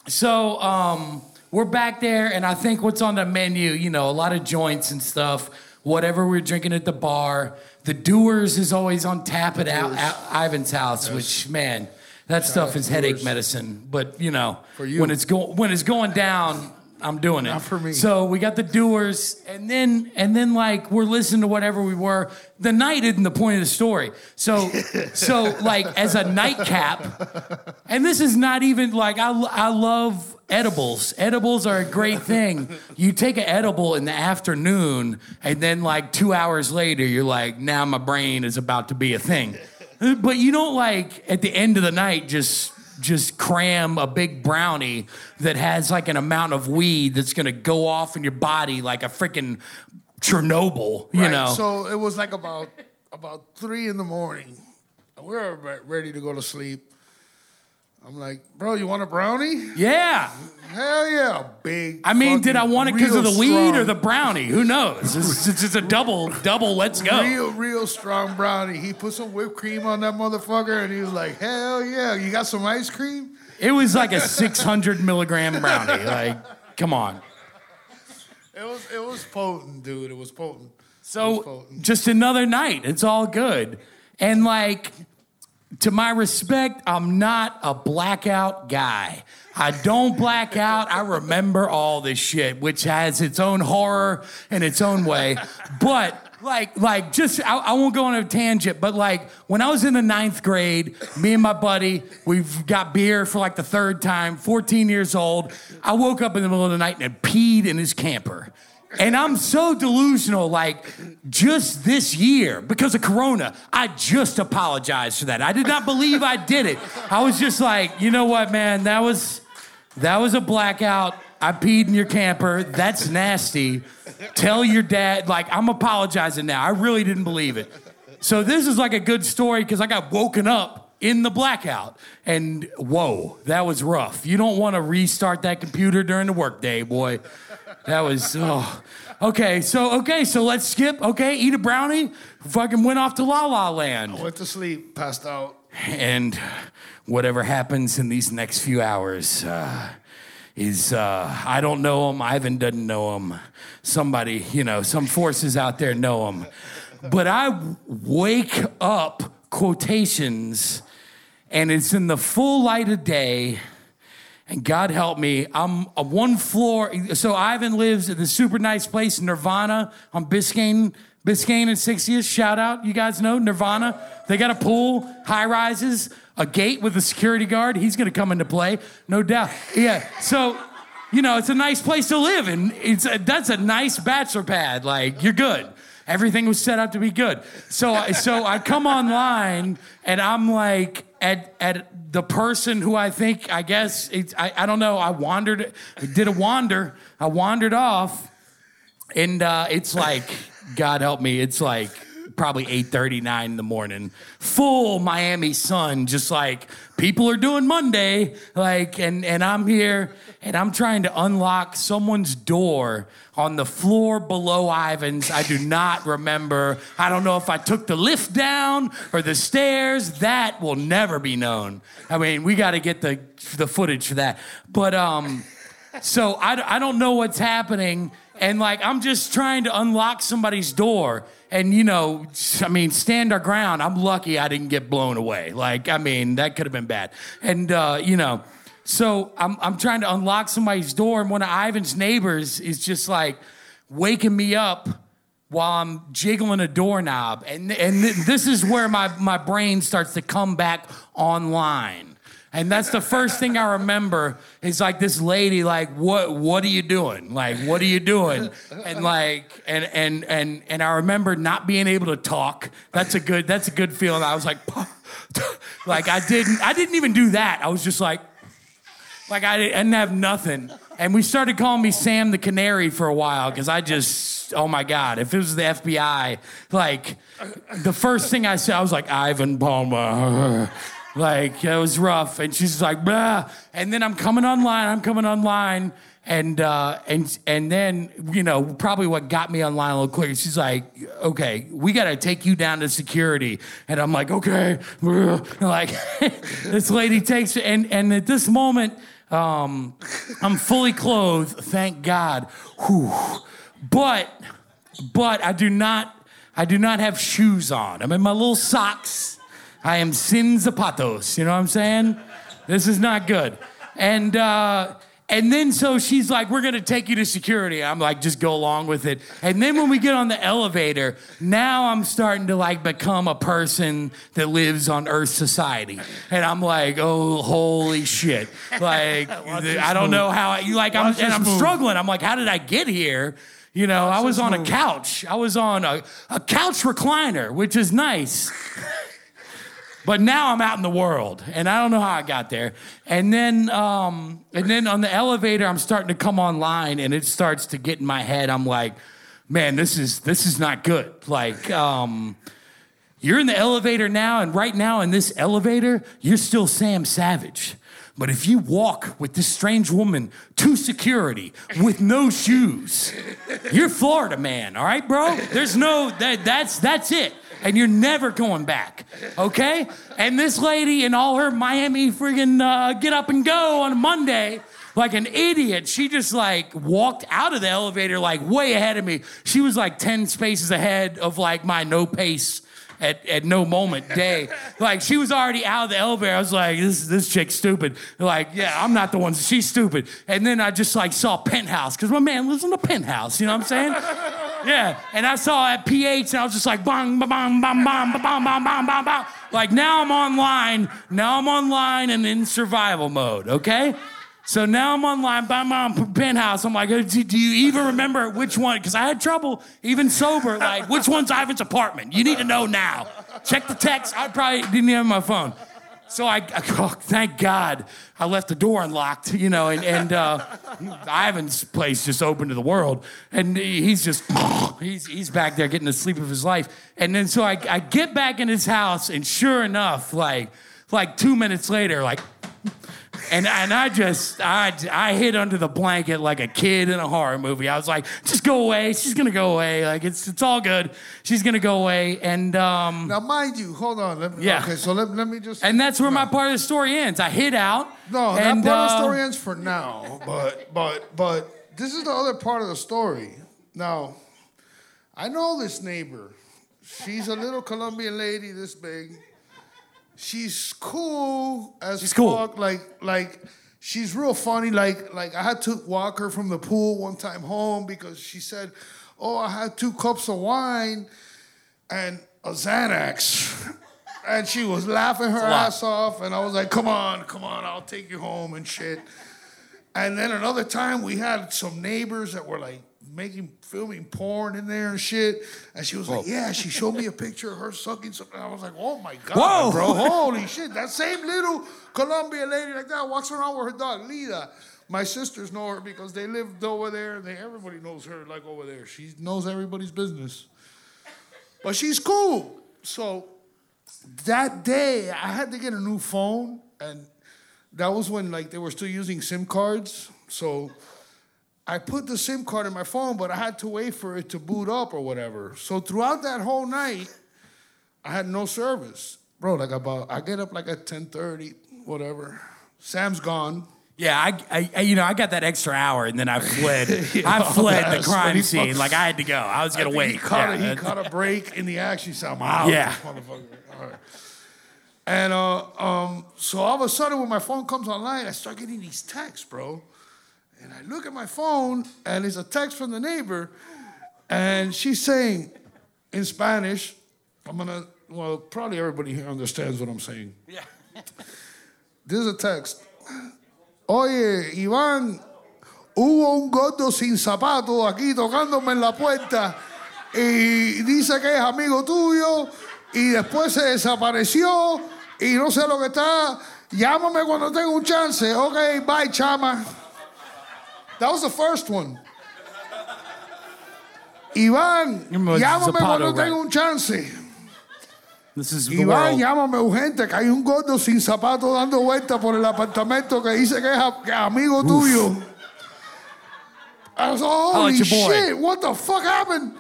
so um, we're back there, and I think what's on the menu, you know, a lot of joints and stuff. Whatever we're drinking at the bar, the Doers is always on tap at Al- Al- Ivan's house, which man, that stuff is headache medicine. But you know, For you. when it's going when it's going down, I'm doing it. Not for me. So we got the doers, and then and then like we're listening to whatever we were. The night isn't the point of the story. So <laughs> so like as a nightcap, and this is not even like I I love edibles. Edibles are a great thing. You take an edible in the afternoon, and then like two hours later, you're like, now my brain is about to be a thing. But you don't like at the end of the night just just cram a big brownie that has like an amount of weed that's gonna go off in your body like a freaking Chernobyl, you Right, know. So it was like about about three in the morning. We were ready to go to sleep. I'm like, bro, you want a brownie? yeah. Hell yeah, big. I mean, did I want it because of the weed or the brownie? Who knows? It's, it's, it's a double, double. Let's go. Real, real strong brownie. He put some whipped cream on that motherfucker, and he was like, "Hell yeah, you got some ice cream?" It was like a 600 milligram brownie. Like, come on. It was, it was potent, dude. It was potent. It was So potent. just another night. It's all good. And like, to my respect, I'm not a blackout guy. I don't black out. I remember all this shit, which has its own horror in its own way. But like, like just I, I won't go on a tangent, but like when I was in the ninth grade, me and my buddy, we've got beer for like the third time, 14 years old. I woke up in the middle of the night and had peed in his camper. And I'm so delusional, like just this year, because of Corona, I just apologized for that. I did not believe I did it. I was just like, you know what, man, that was that was a blackout. I peed in your camper. That's nasty. Tell your dad, like, I'm apologizing now. I really didn't believe it. So this is like a good story because I got woken up in the blackout. And whoa, that was rough. You don't want to restart that computer during the workday, boy. That was oh. Okay, so okay, so let's skip. Okay, eat a brownie. Fucking went off to La La Land. Went to sleep, passed out. And whatever happens in these next few hours uh, is uh, I don't know him. Ivan doesn't know him. Somebody, you know, some forces out there know him. But I wake up quotations, and it's in the full light of day. And God help me, I'm a one floor. So Ivan lives in the super nice place, Nirvana on Biscayne, Biscayne and 60th. Shout out, you guys know Nirvana. They got a pool, high rises, a gate with a security guard. He's gonna come into play, no doubt. Yeah. So, you know, it's a nice place to live, and it's a, that's a nice bachelor pad. Like you're good. Everything was set up to be good. So, so I come online and I'm like at at the person who I think I guess I I don't know. I wandered, did a wander. I wandered off, and uh, it's like God help me. It's like probably 8.39 in the morning. Full Miami sun, just like people are doing Monday. Like, and and I'm here and I'm trying to unlock someone's door on the floor below Ivan's. I do not remember. I don't know if I took the lift down or the stairs. That will never be known. I mean, we got to get the the footage for that. But um, so I, I don't know what's happening. And like, I'm just trying to unlock somebody's door. And, you know, I mean, stand our ground. I'm lucky I didn't get blown away. Like, I mean, that could have been bad. And, uh, you know, so I'm, I'm trying to unlock somebody's door. And one of Ivan's neighbors is just like waking me up while I'm jiggling a doorknob. And, and th- this is where my, my brain starts to come back online. And that's the first thing I remember is like this lady, like, what what are you doing? Like, what are you doing? And like, and and and and I remember not being able to talk. That's a good that's a good feeling. I was like, <laughs> like I didn't I didn't even do that. I was just like, like I didn't have nothing. And we started calling me Sam the Canary for a while because I just, oh my God, if it was the FBI, like the first thing I said, I was like, Ivan Palmer. <laughs> Like it was rough, and she's like, Bah. and then I'm coming online. I'm coming online, and uh, and and then you know probably what got me online a little quicker. She's like, okay, we got to take you down to security, and I'm like, okay, <laughs> like <laughs> this lady takes, and and at this moment, um, I'm fully clothed, thank God, Whew. but but I do not I do not have shoes on. I'm in my little socks. I am sin zapatos. You know what I'm saying? This is not good. And uh, and then so she's like, we're gonna take you to security. I'm like, just go along with it. And then when we get on the elevator, now I'm starting to like become a person that lives on Earth society. And I'm like, oh holy shit. Like <laughs> I don't know how I, like I'm and I'm move. struggling. I'm like, how did I get here? You know, I was on a couch. I was on a, a couch recliner, which is nice. But now I'm out in the world, and I don't know how I got there. And then, um, and then on the elevator, I'm starting to come online, and it starts to get in my head. I'm like, man, this is this is not good. Like, um, you're in the elevator now, and right now in this elevator, you're still Sam Savage. But if you walk with this strange woman to security with no shoes, you're Florida man, all right, bro? There's no that that's that's it. And you're never going back, okay? And this lady and all her Miami friggin' uh, get up and go on a Monday, like an idiot, she just like walked out of the elevator like way ahead of me. She was like 10 spaces ahead of like my no pace at, at no moment day. <laughs> Like she was already out of the elevator. I was like, this this chick's stupid. Like, yeah, I'm not the one. She's stupid. And then I just like saw penthouse because my man lives in the penthouse. You know what I'm saying? <laughs> Yeah. And I saw at PH and I was just like, bang, bang, bang, bang, bang, bang, bang, bang, bang. Like now I'm online. Now I'm online and in survival mode. Okay. So now I'm online by my penthouse. I'm like, do do you even remember which one? Because I had trouble, even sober, like, which one's Ivan's apartment? You need to know now. Check the text. I probably didn't have my phone. So I, oh, thank God I left the door unlocked, you know, and, and uh, Ivan's place just open to the world. And he's just, <clears throat> he's, he's back there getting the sleep of his life. And then so I, I get back in his house, and sure enough, like, like two minutes later, like, and and I just I I hid under the blanket like a kid in a horror movie. I was like, just go away. She's gonna go away. Like it's it's all good. She's gonna go away. And um Now, mind you, hold on. Let me, Yeah. Okay, so let, let me just. and that's where my part of the story ends. I hid out. no, and, that part of the uh, story ends for now. But but but this is the other part of the story. Now, I know this neighbor. She's a little Colombian lady, this big. She's cool as She's cool. fuck. Like like she's real funny. Like like I had to walk her from the pool one time home because she said, "Oh, I had two cups of wine and a Xanax." <laughs> And she was laughing her ass off, and I was like, "Come on, come on, I'll take you home and shit." And then another time we had some neighbors that were like making filming porn in there and shit. And she was like, Yeah, she showed me a picture of her sucking something. I was like, Oh my God, Whoa. bro. Holy shit. That same little Colombian lady like that walks around with her dog, Lida. My sisters know her because they lived over there. They everybody knows her like over there. She knows everybody's business. But she's cool. So that day, I had to get a new phone, and that was when like they were still using SIM cards. So I put the SIM card in my phone, but I had to wait for it to boot up or whatever. So throughout that whole night, I had no service, bro. Like about, I get up like at ten thirty, whatever. Sam's gone. Yeah, I, I, I- you know, I got that extra hour, and then I fled. <laughs> I fled the crime scene. fuck- Like I had to go. I was gonna think wait. He caught, Yeah, a, he caught a break in the action. So I'm out. Yeah. this motherfucker. All right. And uh, um, so all of a sudden, when my phone comes online, I start getting these texts, bro. And I look at my phone, and it's a text from the neighbor, and she's saying in Spanish, I'm gonna, well, probably everybody here understands what I'm saying. Yeah. <laughs> This is a text. Oye, Iván, hubo un gordo sin zapatos aquí tocándome en la puerta y dice que es amigo tuyo y después se desapareció y no sé lo que está. Llámame cuando tenga un chance. Ok, bye, chama. That was the first one. Iván, llámame cuando right? tenga un chance. This is Iván, llámame urgente, que hay un gordo sin zapatos dando vueltas por el apartamento que dice que es, a- que es amigo tuyo. I was like, holy boy. shit, what the fuck happened?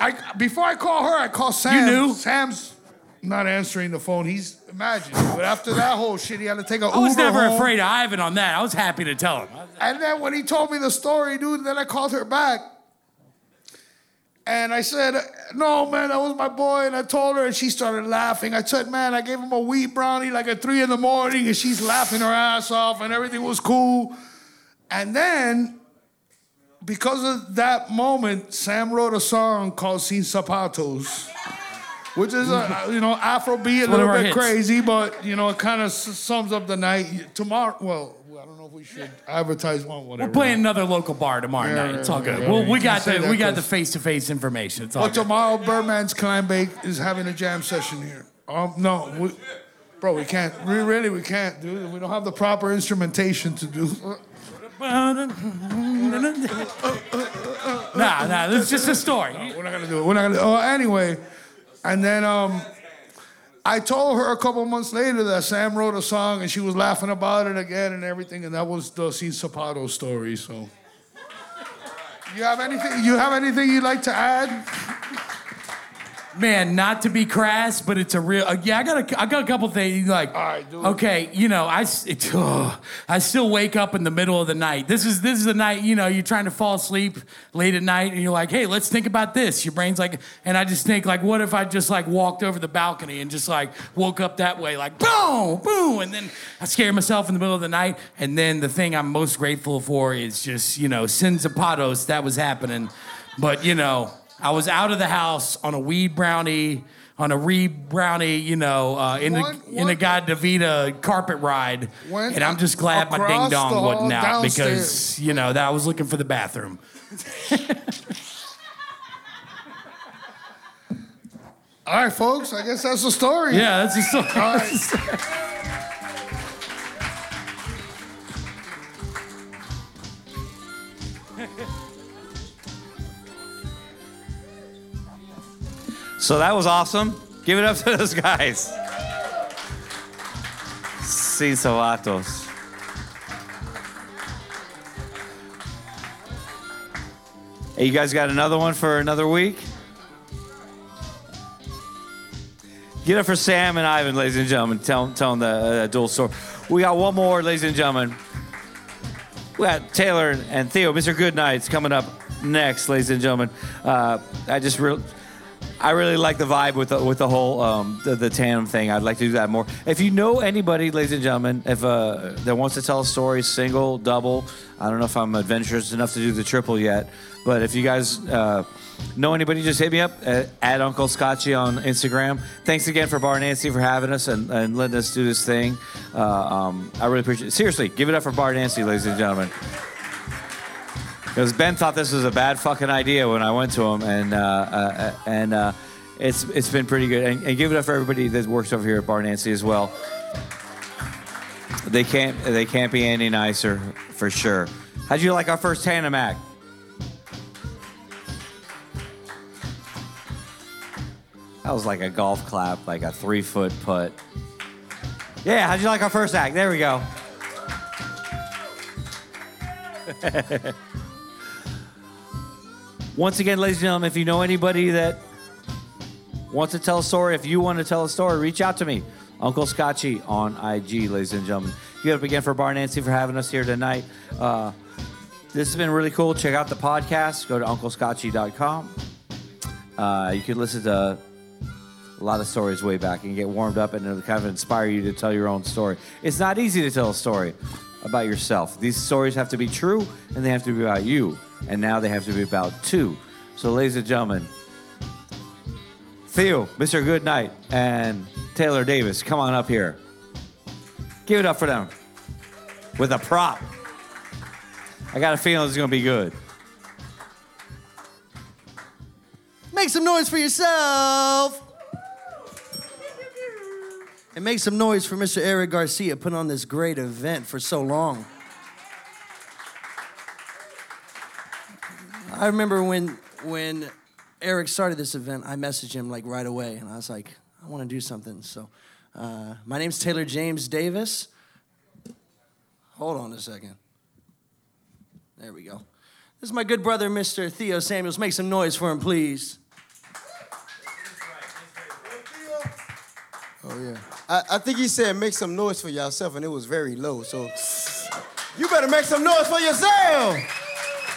I, before I call her, I call Sam. You knew? Sam's not answering the phone. He's imagine. But after that whole shit, he had to take a I was Uber never home. afraid of Ivan on that. I was happy to tell him. And then when he told me the story, dude, then I called her back. And I said, no, man, that was my boy. And I told her, and she started laughing. I said, man, I gave him a wheat brownie like at three in the morning, and she's laughing her ass off, and everything was cool. And then, because of that moment, Sam wrote a song called Sin Zapatos, which is, uh, a, <laughs> you know, Afrobeat, a little bit hits. crazy, but, you know, it kind of sums up the night. Tomorrow, well, I don't know if we should advertise one, whatever. We're playing another local bar tomorrow Yeah, night. It's all yeah, good. yeah, well, you we got say the that we got the 'cause- face to face information. It's all But good. tomorrow, Birdman's Climb Bake is having a jam session here. Um, no, we, bro, we can't. We really, we can't, dude. We don't have the proper instrumentation to do. Nah, nah, it's just a story. We're not gonna do it. We're not gonna. Oh, anyway, and then um, I told her a couple months later that Sam wrote a song and she was laughing about it again and everything, and that was the Zapato story. So, you have anything? You have anything you'd like to add? Man, not to be crass, but it's a real. Uh, yeah, I got a, I got a couple things like. All right, it. Okay, you know, I, it, ugh, <sighs> I still wake up in the middle of the night. This is this is the night, you know, you're trying to fall asleep late at night, and you're like, hey, let's think about this. Your brain's like, and I just think like, what if I just like walked over the balcony and just like woke up that way, like boom, boom, and then I scare myself in the middle of the night, and then the thing I'm most grateful for is just you know, sin zapatos that was happening, but you know. I was out of the house on a weed brownie, on a reed brownie, you know, uh, in One- a in a one- God Davida carpet ride, and I'm just glad my ding dong wasn't out downstairs. because you know that I was looking for the bathroom. All right, folks. I guess that's the story. Yeah, that's just so. <laughs> So that was awesome. Give it up to those guys. Sin Zapatos. Hey, you guys got another one for another week? Get up for Sam and Ivan, ladies and gentlemen. Tell, tell them the uh, dual story. We got one more, ladies and gentlemen. We got Taylor and Theo, Mr. Goodnight's coming up next, ladies and gentlemen. Uh, I just real. I really like the vibe with the, with the whole um, the, the tandem thing. I'd like to do that more. If you know anybody, ladies and gentlemen, if uh, that wants to tell a story, single, double, I don't know if I'm adventurous enough to do the triple yet, but if you guys uh, know anybody, just hit me up at, at Uncle Scotchy on Instagram. Thanks again for Bar Nancy for having us and, and letting us do this thing. Uh, um, I really appreciate it. Seriously, give it up for Bar Nancy, ladies and gentlemen. Because Ben thought this was a bad fucking idea when I went to him, and uh, uh, and uh, it's it's been pretty good. And, and give it up for everybody that works over here at Bar Nancy as well. They can't they can't be any nicer for sure. How'd you like our first tandem act? That was like a golf clap, like a three foot putt. Yeah, how'd you like our first act? There we go. <laughs> Once again, ladies and gentlemen, if you know anybody that wants to tell a story, if you want to tell a story, reach out to me. Uncle Scotchy on IG, ladies and gentlemen. It up again for Bar Nancy for having us here tonight. Uh, this has been really cool. Check out the podcast. Go to unclescotchy.com. Uh, you can listen to a lot of stories way back and get warmed up and it'll kind of inspire you to tell your own story. It's not easy to tell a story about yourself. These stories have to be true and they have to be about you. And now they have to be about two. So, ladies and gentlemen, Theo, Mr. Goodnight, and Taylor Davis, come on up here. Give it up for them with a prop. I got a feeling it's going to be good. Make some noise for yourself. And make some noise for Mr. Eric Garcia putting on this great event for so long. I remember when when Eric started this event, I messaged him like right away, and I was like, I want to do something. So, uh, my name's Taylor James Davis. Hold on a second. There we go. This is my good brother, Mr. Theo Samuels. Make some noise for him, please. Oh yeah. I, I think he said make some noise for yourself, and it was very low. So you better make some noise for yourself.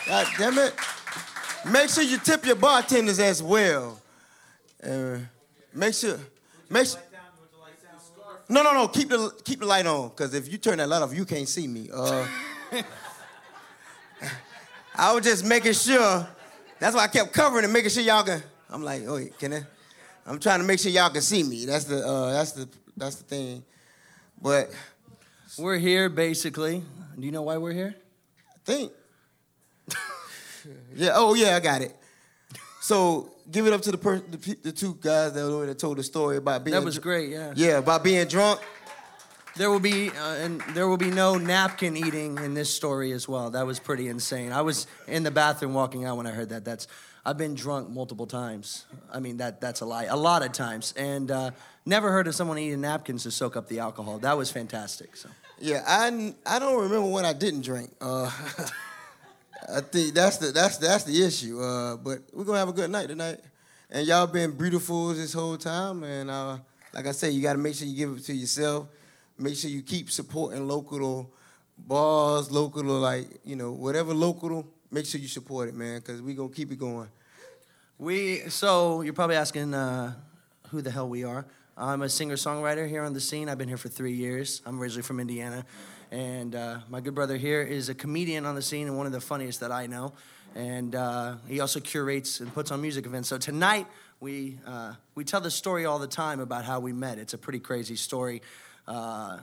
God damn it. Make sure you tip your bartenders as well. Uh, make sure. Make sure. No, no, no. Keep the keep the light on, cause if you turn that light off, you can't see me. Uh, <laughs> I was just making sure. That's why I kept covering and making sure y'all can. I'm like, oh, can I? I'm trying to make sure y'all can see me. That's the uh, that's the that's the thing. But We're here basically. Do you know why we're here? I think. Yeah. Oh yeah, I got it. So give it up to the per- the, pe- the two guys that, were- that told the story about being. That was dr- great, yeah. Yeah, about being drunk. There will be uh, and there will be no napkin eating in this story as well. That was pretty insane. I was in the bathroom walking out when I heard that. That's I've been drunk multiple times. I mean that that's a lie. A lot of times, and uh, never heard of someone eating napkins to soak up the alcohol. That was fantastic. So Yeah, I I don't remember when I didn't drink. Uh, <laughs> I think that's the that's that's the issue. Uh, but we're gonna have a good night tonight, and y'all been beautiful this whole time. And uh, like I said, you got to make sure you give it to yourself. Make sure you keep supporting local bars, local like you know whatever local. Make sure you support it, man, because we gonna keep it going. we so you're probably asking uh, who the hell we are. I'm a singer songwriter here on the scene. I've been here for three years. I'm originally from Indiana. And uh, my good brother here is a comedian on the scene and one of the funniest that I know. And uh, he also curates and puts on music events. So tonight, we, uh, we tell the story all the time about how we met. It's a pretty crazy story. Uh,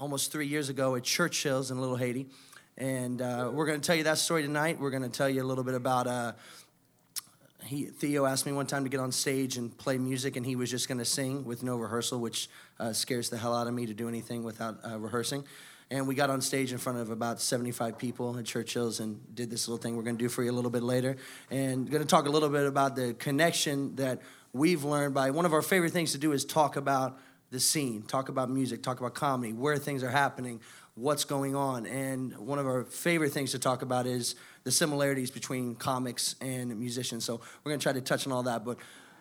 almost three years ago at Churchill's in Little Haiti. And uh, we're going to tell you that story tonight. We're going to tell you a little bit about uh, he Theo asked me one time to get on stage and play music, and he was just going to sing with no rehearsal, which uh, scares the hell out of me to do anything without uh, rehearsing. And we got on stage in front of about 75 people at Churchill's and did this little thing we're going to do for you a little bit later, and going to talk a little bit about the connection that we've learned by one of our favorite things to do is talk about the scene, talk about music, talk about comedy, where things are happening, what's going on. And one of our favorite things to talk about is the similarities between comics and musicians. So we're gonna try to touch on all that. But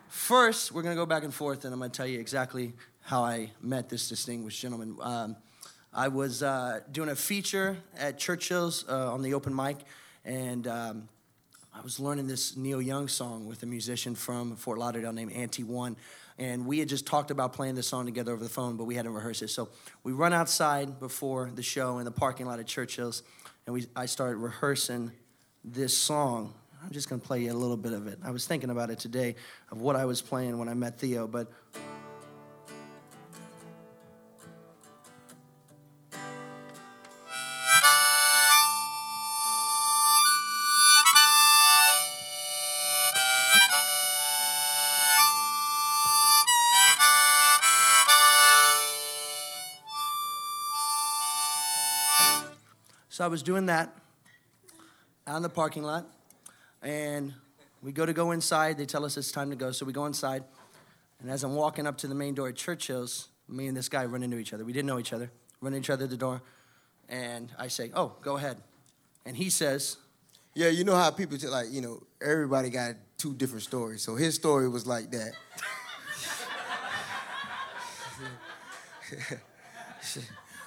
first, we're gonna go back and forth, and I'm gonna tell you exactly how I met this distinguished gentleman. Um, I was uh, doing a feature at Churchill's uh, on the open mic, and um, I was learning this Neil Young song with a musician from Fort Lauderdale named Auntie One. And we had just talked about playing this song together over the phone, but we hadn't rehearsed it. So we run outside before the show in the parking lot at Churchill's, and we, I started rehearsing this song. I'm just gonna play you a little bit of it. I was thinking about it today of what I was playing when I met Theo, but was doing that out in the parking lot, and we go to go inside. They tell us it's time to go, so we go inside, And as I'm walking up to the main door at Churchill's, me and this guy run into each other. We didn't know each other. Run into each other at the door. And I say, Oh, go ahead. And he says, Yeah, you know how people just like, you know, everybody got two different stories. So his story was like that. <laughs>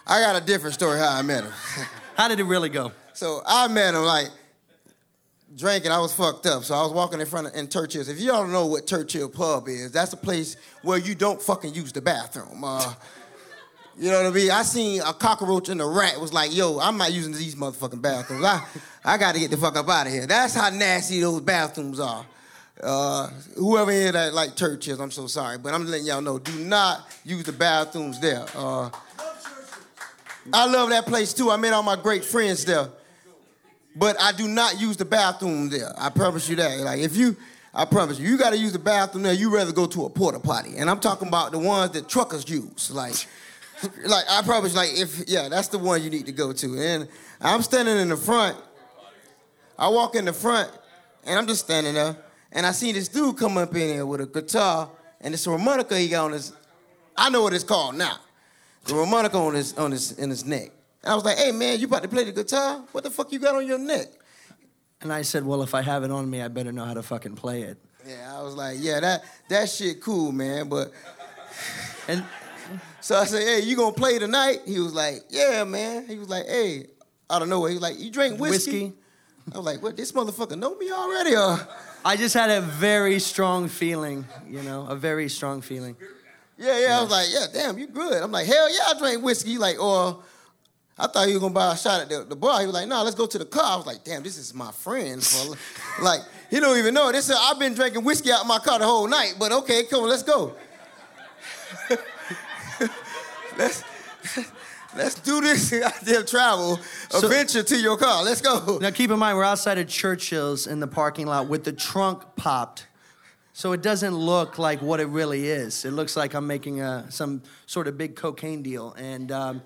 I got a different story how I met him. <laughs> How did it really go? So I met him like drinking. I was fucked up. So I was walking in front of in Churchill's. If y'all don't know what Churchill Pub is, that's a place where you don't fucking use the bathroom. Uh, you know what I mean? I seen a cockroach and a rat was like, yo, I'm not using these motherfucking bathrooms. I, I got to get the fuck up out of here. That's how nasty those bathrooms are. Uh, whoever here that like Churchill's, I'm so sorry, but I'm letting y'all know, do not use the bathrooms there. Uh, I love that place too. I met all my great friends there. But I do not use the bathroom there. I promise you that. Like if you, I promise you, you got to use the bathroom there. You rather go to a porta potty, and I'm talking about the ones that truckers use. Like, like I promise, like if yeah, that's the one you need to go to. And I'm standing in the front. I walk in the front, and I'm just standing there, and I see this dude come up in here with a guitar and this harmonica he got on his. I know what it's called now. The harmonica on his on his in his neck. And I was like, hey man, you about to play the guitar? What the fuck you got on your neck? And I said, Well, if I have it on me, I better know how to fucking play it. Yeah, I was like, yeah, that that shit cool, man. But <laughs> And so I said, hey, you gonna play tonight? He was like, yeah, man. He was like, hey, I don't know. He was like, you drink whiskey? Whiskey. I was like, what? This motherfucker know me already? Or I just had a very strong feeling, you know, a very strong feeling. Yeah, yeah. I was like, yeah, damn, you good? I'm like, hell yeah, I drink whiskey. Like, or I thought you were gonna buy a shot at the, the bar. He was like, no, let's go to the car. I was like, damn, this is my friend. <laughs> Like, he don't even know. This I've been drinking whiskey out of my car the whole night. But okay, come on, let's go. <laughs> let's <laughs> let's do this goddamn travel adventure to your car. Let's go. Now, keep in mind, we're outside of Churchill's in the parking lot with the trunk popped. So it doesn't look like what it really is. It looks like I'm making a, some sort of big cocaine deal. And um,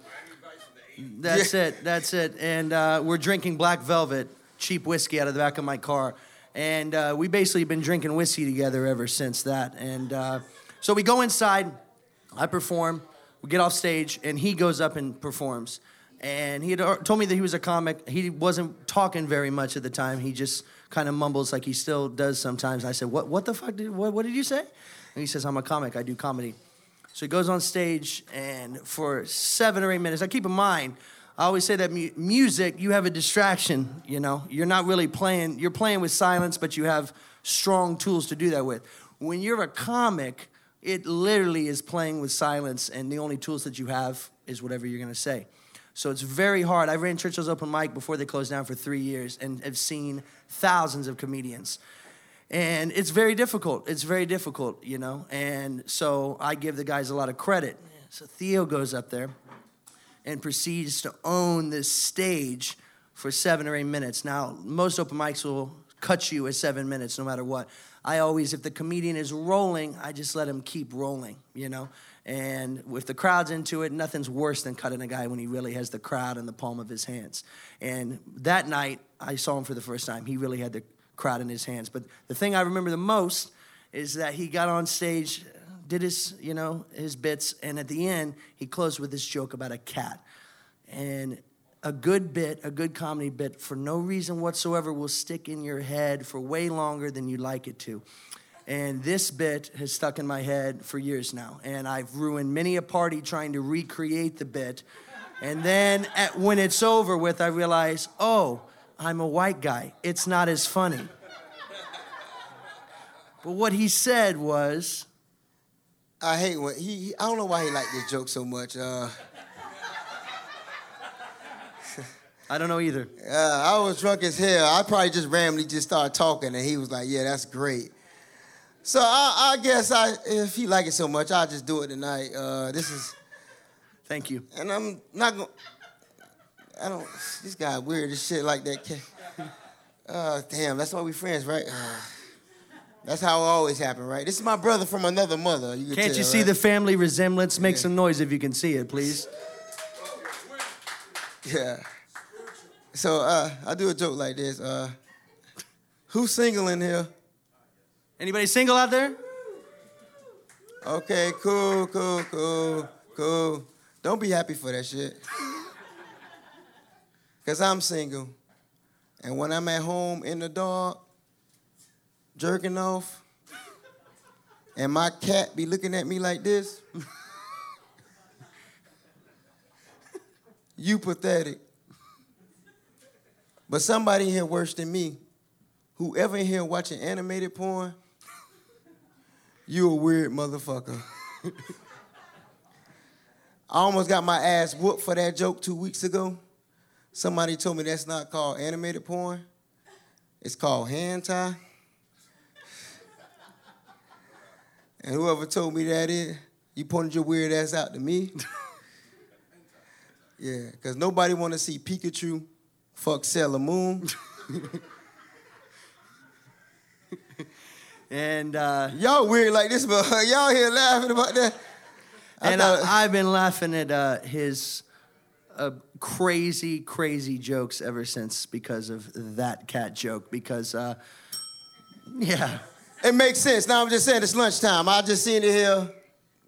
that's it. That's it. And uh, we're drinking Black Velvet, cheap whiskey out of the back of my car. And uh, we basically been drinking whiskey together ever since that. And uh, so we go inside, I perform, we get off stage, and he goes up and performs. And he had told me that he was a comic. He wasn't talking very much at the time. He just kind of mumbles like he still does sometimes. I said, "What? What the fuck did? What, what did you say?" And he says, "I'm a comic. I do comedy." So he goes on stage, and for seven or eight minutes. Now, keep in mind, I always say that mu- music, you have a distraction. You know, you're not really playing. You're playing with silence, but you have strong tools to do that with. When you're a comic, it literally is playing with silence, and the only tools that you have is whatever you're gonna say. So it's very hard. I ran Churchill's open mic before they closed down for three years, and have seen thousands of comedians. And it's very difficult. It's very difficult you know? And so i give the guys a lot of credit. So theo goes up there and proceeds to own this stage for seven or eight minutes. Now most open mics will cut you at seven minutes no matter what. I always if the comedian is rolling i just let him keep rolling you know and with the crowd's into it nothing's worse than cutting a guy when he really has the crowd in the palm of his hands and that night i saw him for the first time he really had the crowd in his hands. But the thing I remember the most is that he got on stage, did his, you know, his bits, and at the end, he closed with this joke about a cat. And a good bit, a good comedy bit, for no reason whatsoever, will stick in your head for way longer than you'd like it to. And this bit has stuck in my head for years now. And I've ruined many a party trying to recreate the bit. And then at, when it's over with, I realize, oh, I'm a white guy. It's not as funny. But what he said was, I hate when he. he- I don't know why he liked this joke so much. Uh, <laughs> I don't know either. uh, I was drunk as hell. I probably just randomly just started talking, and he was like, "Yeah, that's great." So I, I guess I, if he like it so much, I'll just do it tonight. Uh, this is, Thank you. and I'm not gonna. I don't. This guy weird as shit like that. <laughs> Uh, damn, that's why we friends, right? Uh, that's how it always happen, right? This is my brother from another mother. You can Can't tell, you see right? the family resemblance? Make some noise if you can see it, please. Yeah. So uh, I do a joke like this. Uh, who's single in here? Anybody single out there? Okay, cool, cool, cool, cool. Don't be happy for that shit. <laughs> Cause I'm single. And when I'm at home in the dark, jerking off, and my cat be looking at me like this, <laughs> you pathetic. But somebody here worse than me, whoever in here watching animated porn, you a weird motherfucker. <laughs> I almost got my ass whooped for that joke two weeks ago. Somebody told me that's not called animated porn. It's called hentai. And whoever told me that is, you pointed your weird ass out to me. <laughs> yeah, because nobody want to see Pikachu fuck Sailor Moon. <laughs> And uh, Y'all weird like this, but <laughs> y'all here laughing about that. I and thought- I, I've been laughing at uh, his uh, crazy, crazy jokes ever since because of that cat joke. Because, uh, yeah, It makes sense. Now I'm just saying it's lunchtime. I just seen it here.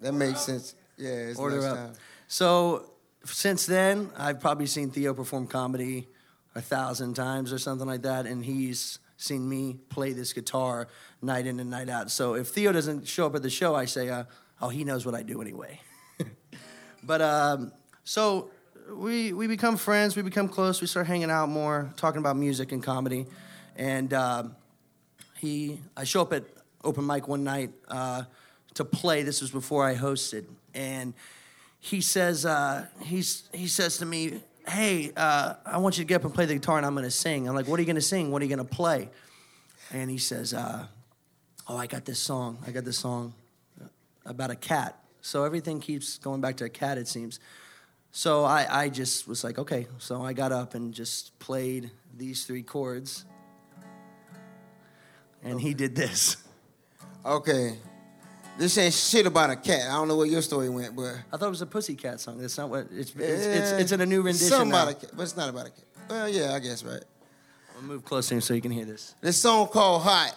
That makes sense. Yeah, it's order lunchtime. up. So since then, I've probably seen Theo perform comedy a thousand times or something like that, and he's seen me play this guitar night in and night out. So if Theo doesn't show up at the show, I say, uh, "Oh, he knows what I do anyway." <laughs> but um, so we we become friends, we become close, we start hanging out more, talking about music and comedy, and. um he I show up at open mic one night uh, to play. This was before I hosted, and he says uh, he's he says to me, "Hey, uh, I want you to get up and play the guitar, and I'm going to sing." I'm like, "What are you going to sing? What are you going to play?" And he says, uh, "Oh, I got this song. I got this song about a cat." So everything keeps going back to a cat, it seems. So I, I just was like, okay. So I got up and just played these three chords. And he did this. Okay. This ain't shit about a cat. I don't know where your story went, but I thought it was a Pussycat song. That's not what it's. It's, it's, it's in a new rendition. Something now. about a cat, but it's not about a cat. Well, yeah, I guess right. I'll move closer so you can hear this. This song called Hot.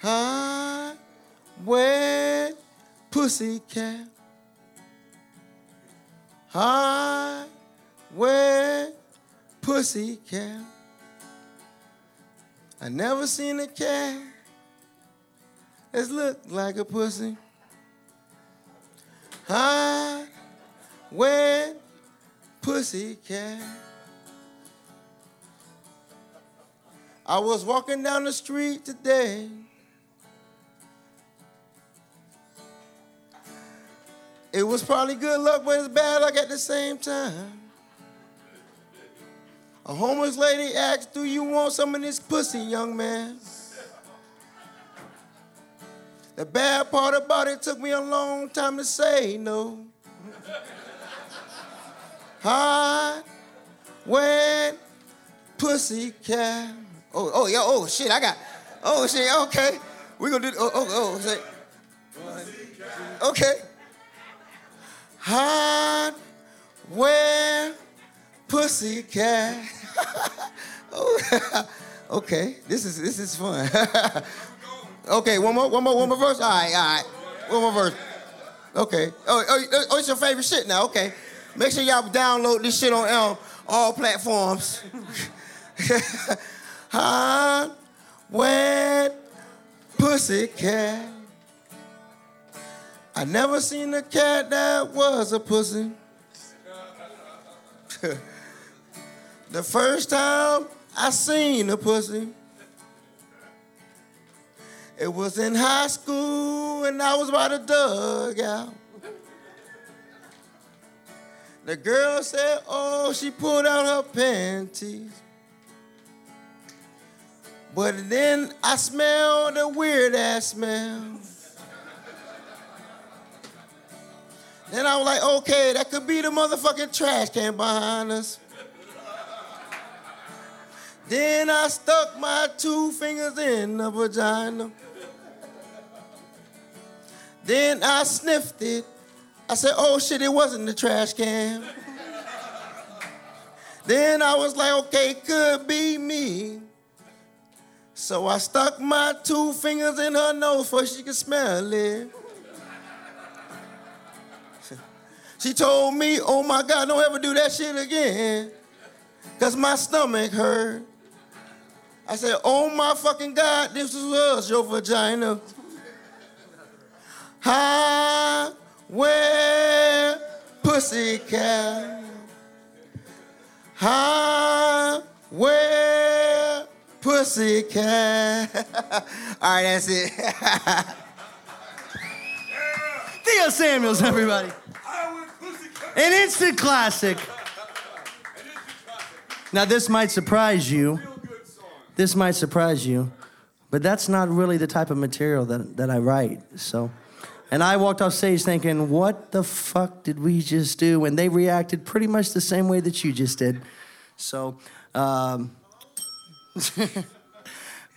Hot, wet, pussycat. Hot, wet, pussycat. I never seen a cat that's looked like a pussy. Hot, wet, pussycat. I was walking down the street today. It was probably good luck, but it's bad luck at the same time. A homeless lady asked, Do you want some of this pussy, young man? The bad part about it took me a long time to say no. Hot, wet, pussy cat. Oh, oh, yo, oh, shit, I got, oh, shit, okay. We're gonna do, oh, oh, oh, okay. Hot, wet, pussy cat. <laughs> oh, <laughs> okay, this is, this is fun. <laughs> okay, one more, one more, one more verse? All right, all right, one more verse. Okay. Oh, oh, oh, it's your favorite shit now. Okay. Make sure y'all download this shit on um, all platforms. Hot, wet, pussycat. I never seen a cat that was a pussy. <laughs> the first time I seen a pussy, it was in high school and I was by the dugout. The girl said, Oh, she pulled out her panties. But then I smelled a weird ass smell. Then I was like, okay, that could be the motherfucking trash can behind us. Then I stuck my two fingers in the vagina. Then I sniffed it. I said, oh shit, it wasn't the trash can. Then I was like, okay, could be me. So I stuck my two fingers in her nose so she could smell it. She told me, oh my God, don't ever do that shit again. Cause my stomach hurt. I said, oh my fucking God, this was your vagina. Hi, where pussycat? Hi, where pussy cat. <laughs> All right, that's it. <laughs> Theo Samuels, everybody. An instant classic. Now, this might surprise you. This might surprise you, but that's not really the type of material that, that I write. So, and I walked off stage thinking, what the fuck did we just do? And they reacted pretty much the same way that you just did. So, um, <laughs>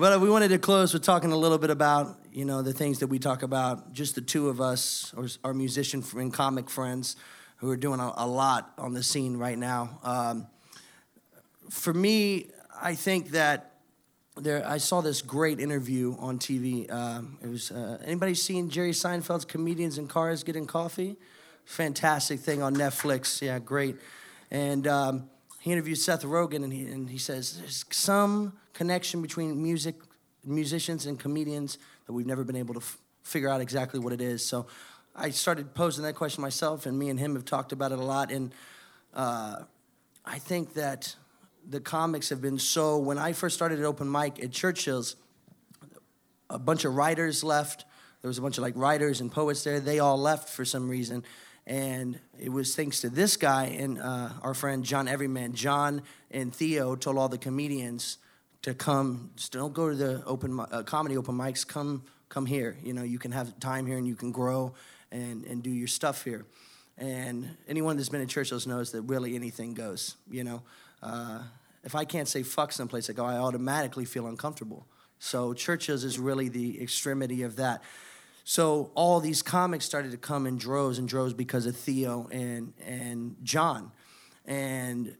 Well, we wanted to close with talking a little bit about, you know, the things that we talk about, just the two of us, or our musician and comic friends who are doing a, a lot on the scene right now. Um, for me, I think that there, I saw this great interview on TV. Um, it was uh, anybody seen Jerry Seinfeld's Comedians in Cars Getting Coffee? Fantastic thing on Netflix. Yeah, great. And um, he interviewed Seth Rogen, and he, and he says there's some connection between music, musicians, and comedians that we've never been able to f- figure out exactly what it is. So I started posing that question myself, and me and him have talked about it a lot. And uh, I think that the comics have been so. When I first started at open mic at Churchill's, a bunch of writers left. There was a bunch of like writers and poets there. They all left for some reason. And it was thanks to this guy and uh, our friend John Everyman. John and Theo told all the comedians to come. Don't go to the open uh, comedy open mics. Come, come here. You know, you can have time here and you can grow and, and do your stuff here. And anyone that's been at Churchill's knows that really anything goes. You know, uh, if I can't say fuck someplace I go, I automatically feel uncomfortable. So Churchill's is really the extremity of that. So all these comics started to come in droves and droves because of Theo and and John, and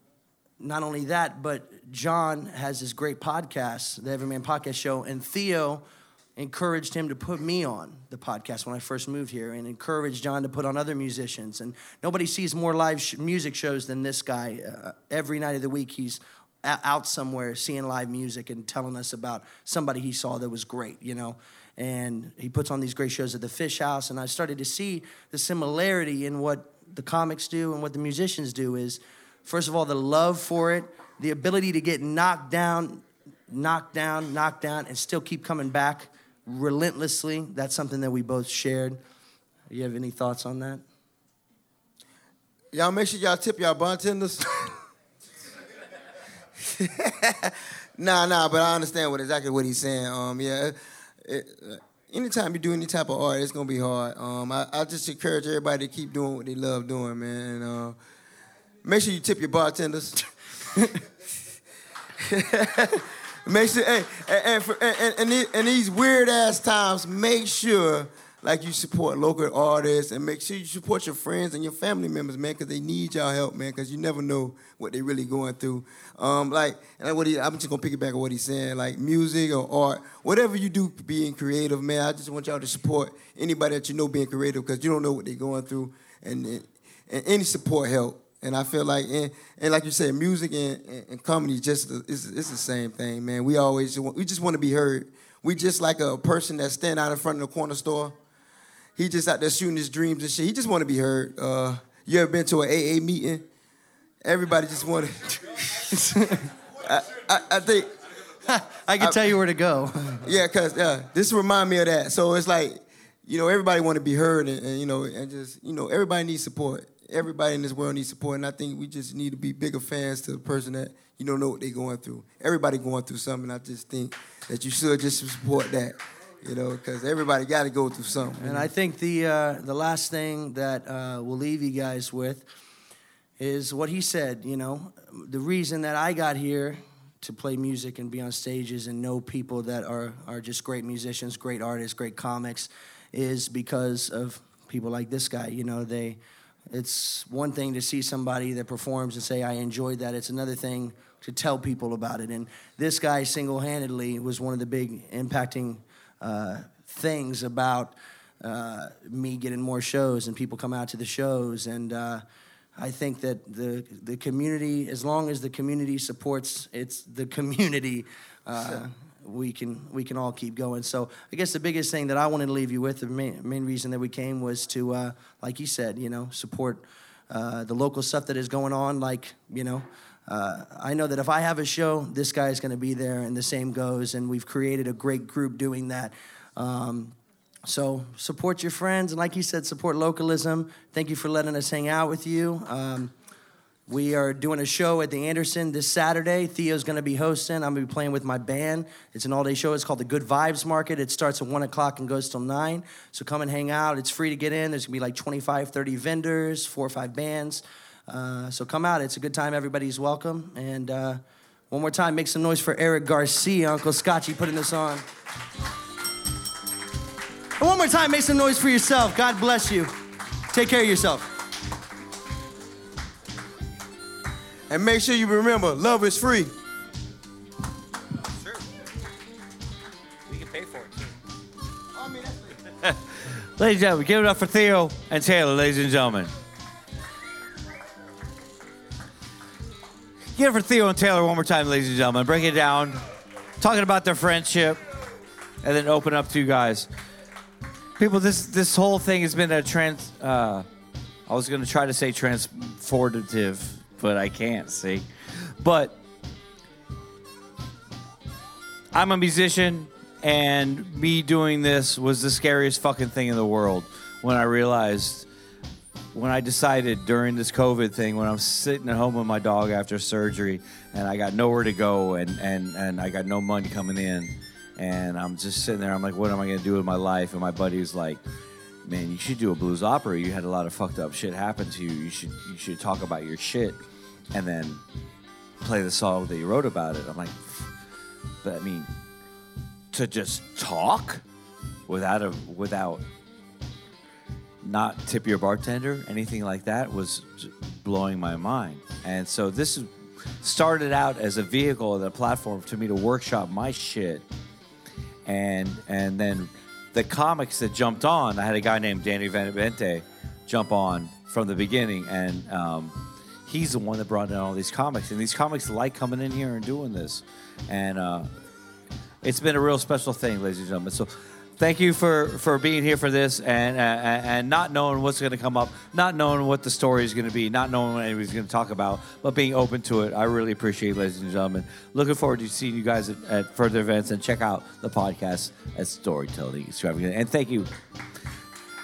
not only that, but John has this great podcast, the Everyman Podcast Show, and Theo encouraged him to put me on the podcast when I first moved here, and encouraged John to put on other musicians. And nobody sees more live sh- music shows than this guy. Uh, every night of the week, he's o- out somewhere seeing live music and telling us about somebody he saw that was great, you know. And he puts on these great shows at the Fish House, and I started to see the similarity in what the comics do and what the musicians do. Is first of all the love for it, the ability to get knocked down, knocked down, knocked down, and still keep coming back relentlessly. That's something that we both shared. You have any thoughts on that? Y'all make sure y'all tip y'all bartenders. <laughs> nah, nah, but I understand what exactly what he's saying. Um, yeah, it, uh, anytime you do any type of art, it's gonna be hard. Um, I, I just encourage everybody to keep doing what they love doing, man. And, uh, make sure you tip your bartenders. <laughs> <laughs> make sure, hey, and, and, and, and, these weird ass times, make sure like you support local artists and make sure you support your friends and your family members, man, because they need y'all help, man, because you never know what they're really going through. Um, like, and what he, I'm just gonna piggyback on what he's saying, like music or art, whatever you do being creative, man. I just want y'all to support anybody that you know being creative because you don't know what they're going through, and, and any support help. And I feel like, and, and like you said, music and, and, and comedy just is it's the same thing, man. We always we just want to be heard. We just like a person that stand out in front of the corner store. He just out there shooting his dreams and shit. He just want to be heard. Uh, you ever been to an AA meeting? Everybody just want to. <laughs> I, I, I think, I can tell you where to go. <laughs> yeah, cause yeah, this remind me of that. So it's like, you know, everybody want to be heard, and, and you know, and just you know, everybody needs support. Everybody in this world needs support, and I think we just need to be bigger fans to the person that you don't know what they're going through. Everybody going through something. I just think that you should just support that, you know, because everybody got to go through something. And I think the uh, the last thing that uh, we'll leave you guys with is what he said. You know, the reason that I got here to play music and be on stages and know people that are are just great musicians, great artists, great comics, is because of people like this guy. You know, they. It's one thing to see somebody that performs and say, "I enjoyed that." It's another thing to tell people about it. And this guy single handedly was one of the big impacting uh, things about uh, me getting more shows and people come out to the shows. And uh, I think that the, the community, as long as the community supports it's the community, uh, we can we can all keep going. So I guess the biggest thing that I wanted to leave you with, the main, main reason that we came was to, uh, like you said, you know, support uh, the local stuff that is going on. Like you know, uh, I know that if I have a show, this guy is going to be there, and the same goes. And we've created a great group doing that. Um, so support your friends, and like you said, support localism. Thank you for letting us hang out with you. Um, we are doing a show at the Anderson this Saturday. Theo's going to be hosting. I'm going to be playing with my band. It's an all day show. It's called the Good Vibes Market. It starts at 1 o'clock and goes till 9. So come and hang out. It's free to get in. There's going to be like 25, 30 vendors, four or five bands. Uh, so come out. It's a good time. Everybody's welcome. And uh, one more time, make some noise for Eric Garcia, Uncle Scotchy, putting this on. And one more time, make some noise for yourself. God bless you. Take care of yourself. And make sure you remember, love is free. Sure. We can pay for it too. <laughs> ladies and gentlemen, give it up for Theo and Taylor, ladies and gentlemen. Give it for Theo and Taylor one more time, ladies and gentlemen. Break it down, talking about their friendship, and then open up to you guys. People, this this whole thing has been a trans. Uh, I was going to try to say transformative, but I can't see. But I'm a musician, and me doing this was the scariest fucking thing in the world when I realized, when I decided during this COVID thing, when I'm sitting at home with my dog after surgery, and I got nowhere to go, and, and, and I got no money coming in, and I'm just sitting there, I'm like, what am I gonna do with my life? And my buddy's like, man, you should do a blues opera. You had a lot of fucked up shit happen to you. You should you should talk about your shit, and then play the song that you wrote about it. I'm like, but I mean, to just talk without a without not tip your bartender, anything like that was blowing my mind. And so this is- started out as a vehicle and a platform to me to workshop my shit. And and then the comics that jumped on, I had a guy named Danny Benavente jump on from the beginning, and um, he's the one that brought in all these comics. And these comics like coming in here and doing this, and uh, it's been a real special thing, ladies and gentlemen. So thank you for for being here for this and uh, and not knowing what's going to come up, not knowing what the story is going to be, not knowing what anybody's going to talk about, but being open to it. I really appreciate, it, ladies and gentlemen. Looking forward to seeing you guys at, at further events and check out the podcast at Storytelling. And thank you.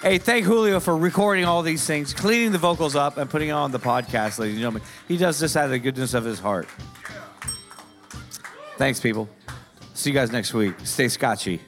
Hey, thank Julio for recording all these things, cleaning the vocals up, and putting it on the podcast, ladies and gentlemen. He does this out of the goodness of his heart. Thanks, people. See you guys next week. Stay scotchy.